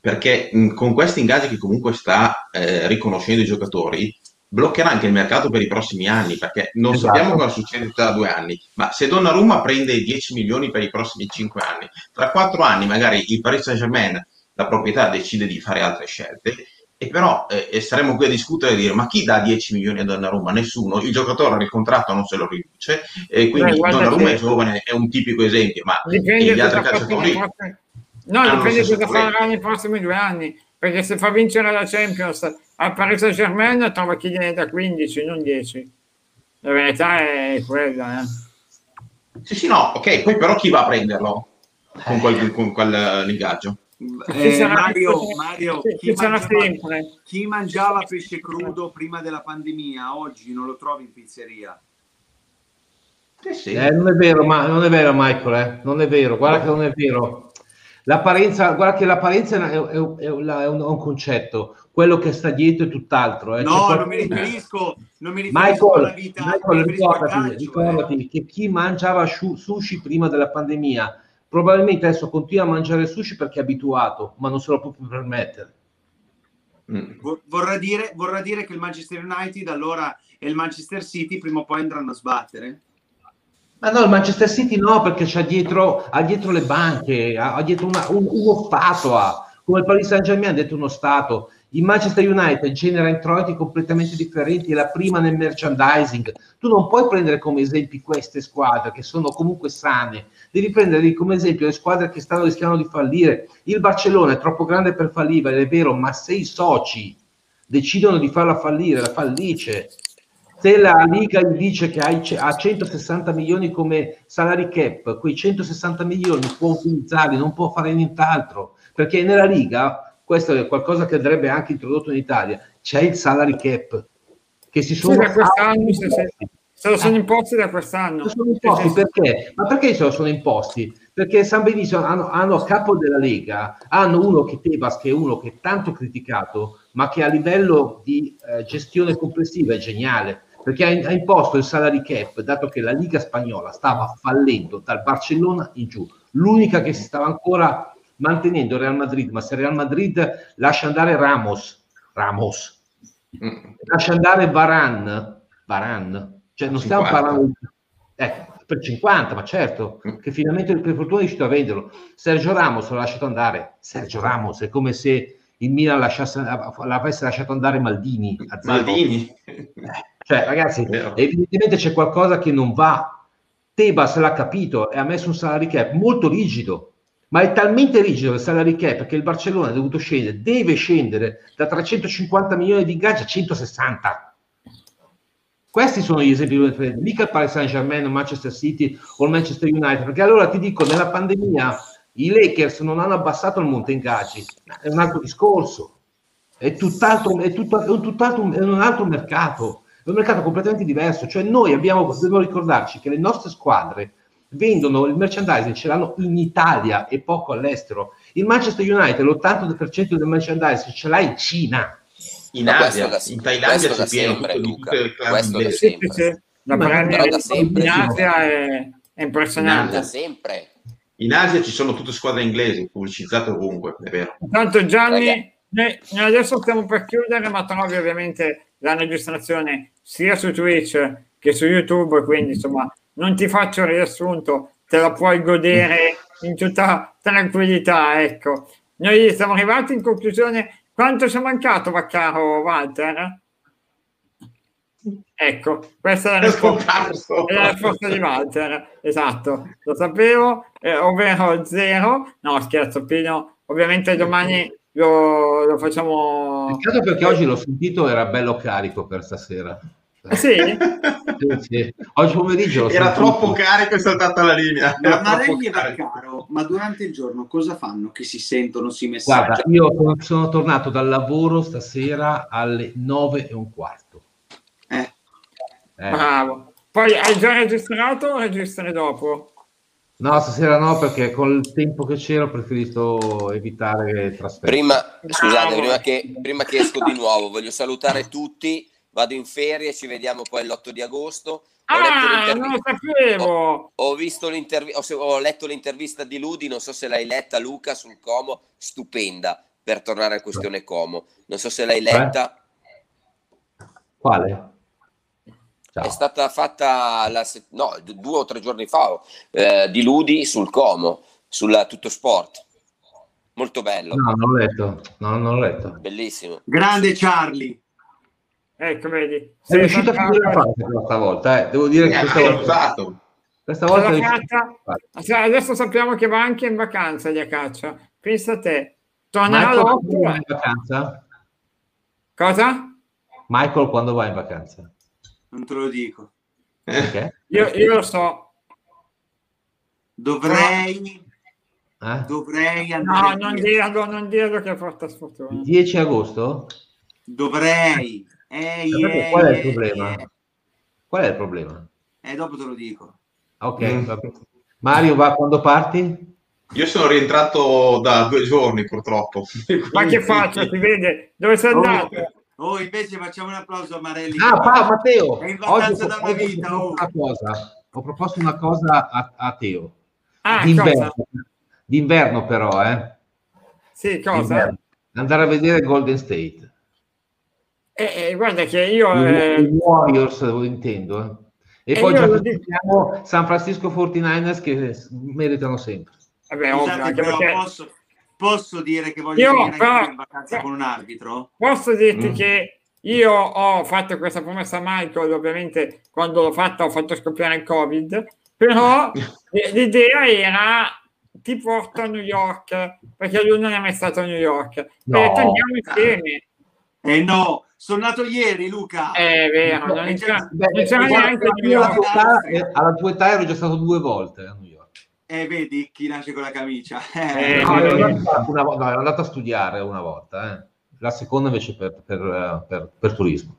perché mh, con questi ingaggi che comunque sta eh, riconoscendo i giocatori, bloccherà anche il mercato per i prossimi anni, perché non Esatto. sappiamo cosa succede tra due anni, ma se Donnarumma prende 10 milioni per i prossimi 5 anni, tra 4 anni magari il Paris Saint Germain la proprietà decide di fare altre scelte e però eh, saremo qui a discutere e dire ma chi dà 10 milioni a Donnarumma? Nessuno, il giocatore il contratto non se lo riduce e quindi Beh, Donnarumma è giovane, è un tipico esempio, ma gli altri calciatori prossimi- No, dipende cosa farà nei prossimi due anni. Perché se fa vincere la Champions al Paris Saint Germain trova chi gliene da 15, non 10. La verità è quella. Eh. Sì, sì, no, ok, poi però chi va a prenderlo con quel, con quel eh, ingaggio? Ci Eh, sarà- Mario, Mario, chi mangiava, sempre. chi mangiava pesce crudo prima della pandemia oggi non lo trovi in pizzeria. Sì, sì. Eh, non è vero, ma non è vero, Michael, eh? non è vero, guarda che non è vero. L'apparenza, guarda che l'apparenza è, è- è un, è un concetto, quello che sta dietro è tutt'altro. eh. No, qualcosa- non mi riferisco, non mi riferisco alla Michael, vita, Michael, ricordati, eh. ricordati che chi mangiava sushi prima della pandemia probabilmente adesso continua a mangiare sushi perché è abituato, ma non se lo può più permettere. Mm. Vor- Vorrà dire, vorrà dire che il Manchester United allora e il Manchester City prima o poi andranno a sbattere? Ma no, il Manchester City no, perché c'ha dietro, ha dietro le banche, ha, ha dietro una- un- uno Stato, ha. come il Paris Saint Germain ha dietro uno Stato. Il Manchester United genera introiti completamente differenti, è la prima nel merchandising. Tu non puoi prendere come esempi queste squadre che sono comunque sane, devi prendere come esempio le squadre che stanno rischiando di fallire. Il Barcellona è troppo grande per fallire, è vero, ma se i soci decidono di farla fallire, la fallisce. Se la Liga gli dice che ha 160 milioni come salary cap, quei 160 milioni può utilizzarli, non può fare nient'altro, perché nella Liga, questo è qualcosa che andrebbe anche introdotto in Italia, c'è il salary cap, che si Sì, sono... da quest'anno se, se- sono imposti da quest'anno. Sono imposti Sì, sì. perché? Ma perché se lo sono imposti? Perché San Benissimo hanno, hanno a capo della Lega, hanno uno che Tebas, che è uno che è tanto criticato, ma che a livello di eh, gestione complessiva è geniale, perché ha, ha imposto il salary cap, dato che la Liga spagnola stava fallendo dal Barcellona in giù. L'unica che si stava ancora mantenendo è Real Madrid, ma se Real Madrid lascia andare Ramos, Ramos, Mm. lascia andare Varan, Varan, cioè non stiamo 50. parlando di- eh, per 50, ma certo, Mm. che finalmente per fortuna è riuscito a venderlo. Sergio Ramos l'ha lasciato andare. Sergio Ramos è come se il Milan lasciasse, l'avesse lasciato andare Maldini. Maldini. Cioè, ragazzi, (laughs) evidentemente c'è qualcosa che non va. Tebas l'ha capito e ha messo un salary cap molto rigido, ma è talmente rigido il salary cap che il Barcellona è dovuto scendere, deve scendere da 350 milioni di ingaggi a 160. Questi sono gli esempi, che prendo. mica il Paris Saint Germain, Manchester City o il Manchester United, perché allora ti dico, nella pandemia i Lakers non hanno abbassato il monte ingaggi, è un altro discorso, è tutt'altro, è, tutto, è tutt'altro, è un altro mercato, è un mercato completamente diverso, cioè noi abbiamo, dobbiamo ricordarci che le nostre squadre vendono il merchandising, ce l'hanno in Italia e poco all'estero. Il Manchester United, l'80% del merchandising ce l'ha in Cina. In Ma Asia, da- in Thailandia c'è pieno sempre, tutto, di Luca. tutte Questo da sempre. sì, sì. La però da sempre. in Asia è, è impressionante. da sempre. In Asia ci sono tutte squadre inglesi, pubblicizzate ovunque, è vero. Intanto Gianni, Raga. noi, noi adesso stiamo per chiudere, ma trovi ovviamente la registrazione sia su Twitch che su YouTube, quindi insomma non ti faccio il riassunto, te la puoi godere in tutta tranquillità, ecco. Noi siamo arrivati in conclusione. Quanto ci è mancato, Vaccaro Walter? Ecco, questa è la risposta, è la risposta di Walter, esatto, lo sapevo, eh, ovvero zero. No, scherzo, Pino, ovviamente domani lo, lo facciamo... Peccato perché oggi l'ho sentito, era bello carico per stasera. Ah, sì? (laughs) Sì, sì. Oggi pomeriggio Era sentito. troppo carico, è saltata la linea. Ma Era Marelli e carico. Vaccaro, ma durante il giorno cosa fanno? Che si sentono, si messaggiano? Guarda, io sono- tornato dal lavoro stasera alle nove e un quarto. Eh, Eh. Bravo. Poi hai già registrato o registri dopo? No, stasera no, perché con il tempo che c'era ho preferito evitare trasferti. Prima, scusate, prima che, prima che esco di nuovo, voglio salutare tutti. Vado in ferie, ci vediamo poi l'8 di agosto. Ho letto Ah, non lo sapevo! Ho, visto l'intervi- ho, se- ho letto l'intervista di Ludi, non so se l'hai letta Luca sul Como, stupenda per tornare a questione Como. Non so se l'hai letta, Quale? Ciao. è stata fatta la no, due o tre giorni fa eh, di Ludi sul Como, sulla Tutto Sport. Molto bello, No, non l'ho letto. No, non l'ho letto. bellissimo. grande Charlie. Ecco, vedi. Sei riuscito a finire la frase questa volta, eh. Devo dire che Eh, questa volta, usato. questa volta è fatta. Cioè, Adesso sappiamo che va anche in vacanza di a caccia. Pensa a te. Tornerà Michael, l'8. quando vai in vacanza? Cosa? Michael, quando vai in vacanza? Non te lo dico. Perché? Io, io lo so. Dovrei, Eh? dovrei No, andare non via. dirlo, non dirlo che porta sfortuna. Il 10 agosto? Dovrei. Ehi, Perché ehi, qual è il problema? ehi. Qual è il problema? Eh, dopo te lo dico. Ok, Mm. Mario va quando parti? Io sono rientrato da due giorni purtroppo. (laughs) Ma che faccio? Si vede? Dove sei andato? Oh, oh, invece facciamo un applauso a Marelli. Ah, pa, Matteo, È in vacanza ho da una proposto vita, oh. una cosa. Ho proposto una cosa a, a Teo. Ah, D'inverno, cosa? D'inverno però, eh. Sì, cosa? D'inverno. Andare a vedere Golden State. Eh, eh, guarda che io... I eh, Warriors, lo intendo. eh. E E poi io già lo dico- abbiamo San Francisco 49ers che meritano sempre. vabbè, ovvio, Scusate, anche però perché posso, posso dire che voglio Io, finire però- in vacanza con un arbitro? posso dirti Mm. che io ho fatto questa promessa a Michael, ovviamente quando l'ho fatta ho fatto scoppiare il Covid, però (laughs) l'idea era ti porto a New York, perché lui non è mai stato a New York. No. E andiamo insieme. Eh no, sono nato ieri, Luca. È vero, non Eh, c'era, non c'era guarda, neanche New alla, York. tua età, eh, alla tua età ero già stato due volte a New York. Eh, vedi chi nasce con la camicia. Eh, No, ero eh, andato, una no, ero andato a studiare una volta, eh. la seconda invece per, per, eh, per- per turismo.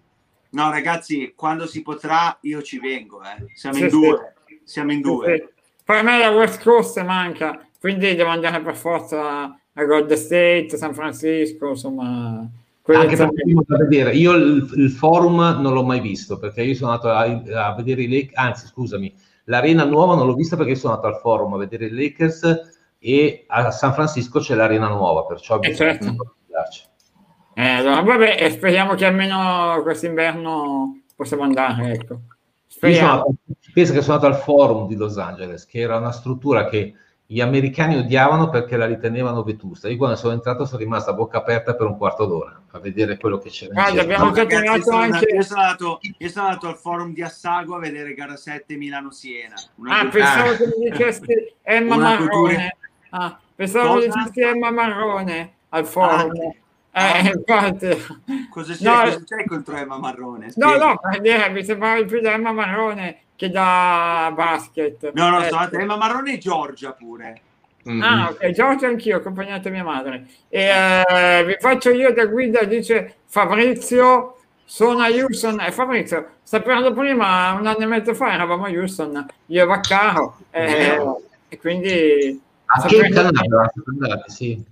No, ragazzi, quando si potrà io ci vengo, eh. Siamo Sì, in sì. due. Siamo in due. Sì. Per me la West Coast manca, quindi devo andare per forza a Golden State, San Francisco, insomma. Quelle Anche zone. perché da vedere, io il, il forum non l'ho mai visto perché io sono andato a, a vedere i Lakers, anzi scusami, l'arena nuova non l'ho vista perché sono andato al forum a vedere i Lakers e a San Francisco c'è l'arena nuova, perciò Eh, bisogna certo. andarci. Eh, allora, vabbè, e speriamo che almeno quest'inverno possiamo andare, ecco. Io sono Speriamo. andato- penso che sono andato al forum di Los Angeles, che era una struttura che gli americani odiavano perché la ritenevano vetusta. Io quando sono entrato sono rimasto a bocca aperta per un quarto d'ora a vedere quello che c'era. Guarda, abbiamo No, già anche- andato, io, sono andato, io sono andato al forum di Assago a vedere gara 7 Milano-Siena. Una Ah, pensavo Ah. che mi dicessi Emma Marrone. Ah, pensavo mi Cosa? dicessi Emma Marrone al forum. Ah. Eh, infatti. Cosa c'è, No, cosa c'è contro Emma Marrone? No, Spiega. no, per dire, mi sembrava più da Emma Marrone che da basket. No, no, Eh, sono andata Emma Marrone e Giorgia pure. Mm. Ah, ok, Giorgio anch'io, ho accompagnato mia madre. E eh, vi faccio io da guida, dice Fabrizio, sono a Houston. E Fabrizio, sapendo prima, un anno e mezzo fa eravamo a Houston, io e Vaccaro. eh, e quindi... A Cape Canaveral siete andati, sì.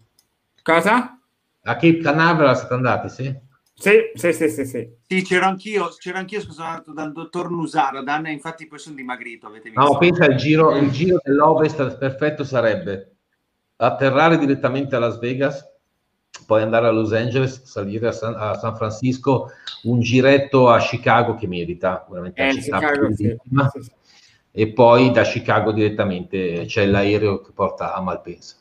Cosa? A Cape Canaveral siete andati, sì. Sì, sì, sì, sì, sì. Sì, c'ero anch'io, c'ero anch'io, sono andato dal dottor Nusara, Danna, infatti poi sono dimagrito, avete visto? No, pensa il giro, il giro dell'Ovest perfetto sarebbe atterrare direttamente a Las Vegas, poi andare a Los Angeles, salire a San, a San Francisco, un giretto a Chicago che merita, veramente Eh, Chicago, sì. e poi da Chicago direttamente c'è l'aereo che porta a Malpensa.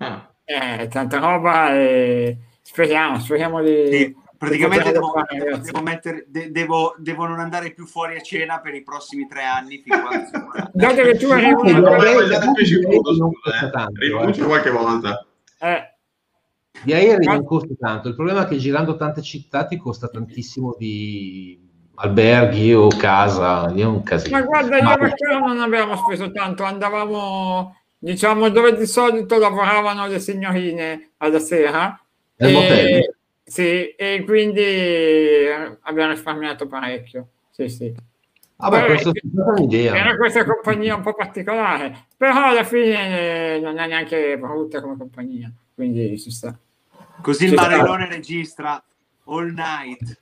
Ah. Eh, tanta roba e speriamo, speriamo di... Sì, praticamente di devo, fare, devo mettere, de- devo, devo non andare più fuori a cena per i prossimi tre anni. Fin quando. Dato che tu Comunque, una... Eh. qualche volta. Eh, Gli aerei non costa tanto, il problema è che girando tante città ti costa tantissimo di alberghi o casa, è un casino. Ma guarda, io Ma- Vaccaro non abbiamo speso tanto, andavamo, diciamo, dove di solito lavoravano le signorine alla sera. Nel motel? E, sì, e quindi eh, abbiamo risparmiato parecchio. Sì, sì. Vabbè, Vabbè, questa è stata un'idea. Era questa compagnia un po' particolare, però alla fine eh, non è neanche brutta come compagnia, quindi ci sta. Così il Sì, Marilone registra all night.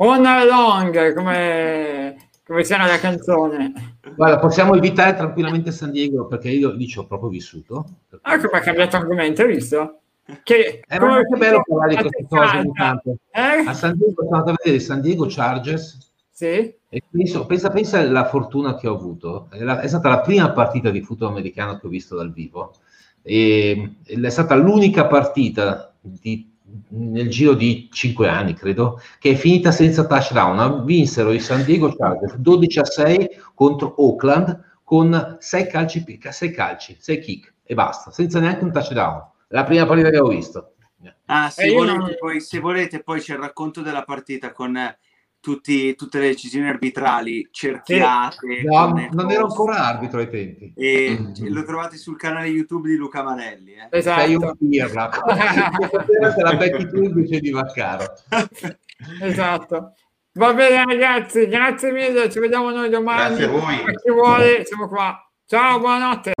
On along, come, come c'era la canzone. Guarda, possiamo evitare tranquillamente San Diego perché io lì ci ho proprio vissuto. Ecco perché ha cambiato argomento, hai visto? Che, Eh, ma che bello parlare di queste te cose ogni tanto. Eh? A San Diego sono andato a vedere i San Diego Chargers Sì? e penso, pensa, pensa alla fortuna che ho avuto. È, la- è stata la prima partita di football americano che ho visto dal vivo e è stata l'unica partita di- nel giro di 5 anni, credo, che è finita senza touchdown. Vinsero i San Diego Chargers 12 a 6 contro Oakland con 6 calci, picca, 6 calci, 6 kick e basta, senza neanche un touchdown. La prima partita che ho visto. Ah, se, Eh, io volete, non- poi, se volete, poi c'è il racconto della partita con eh, tutti- tutte le decisioni arbitrali cerchiate. No, con- non ero ancora arbitro ai tempi. E (clears throat) Mm. lo trovate sul canale YouTube di Luca Manelli. eh. Sei un Esatto. pirla. (laughs) Te la becchi tu invece di Vaccaro. esatto. Va bene ragazzi, grazie mille, ci vediamo noi domani. Grazie a voi. Per chi vuole, siamo qua. Ciao, buonanotte.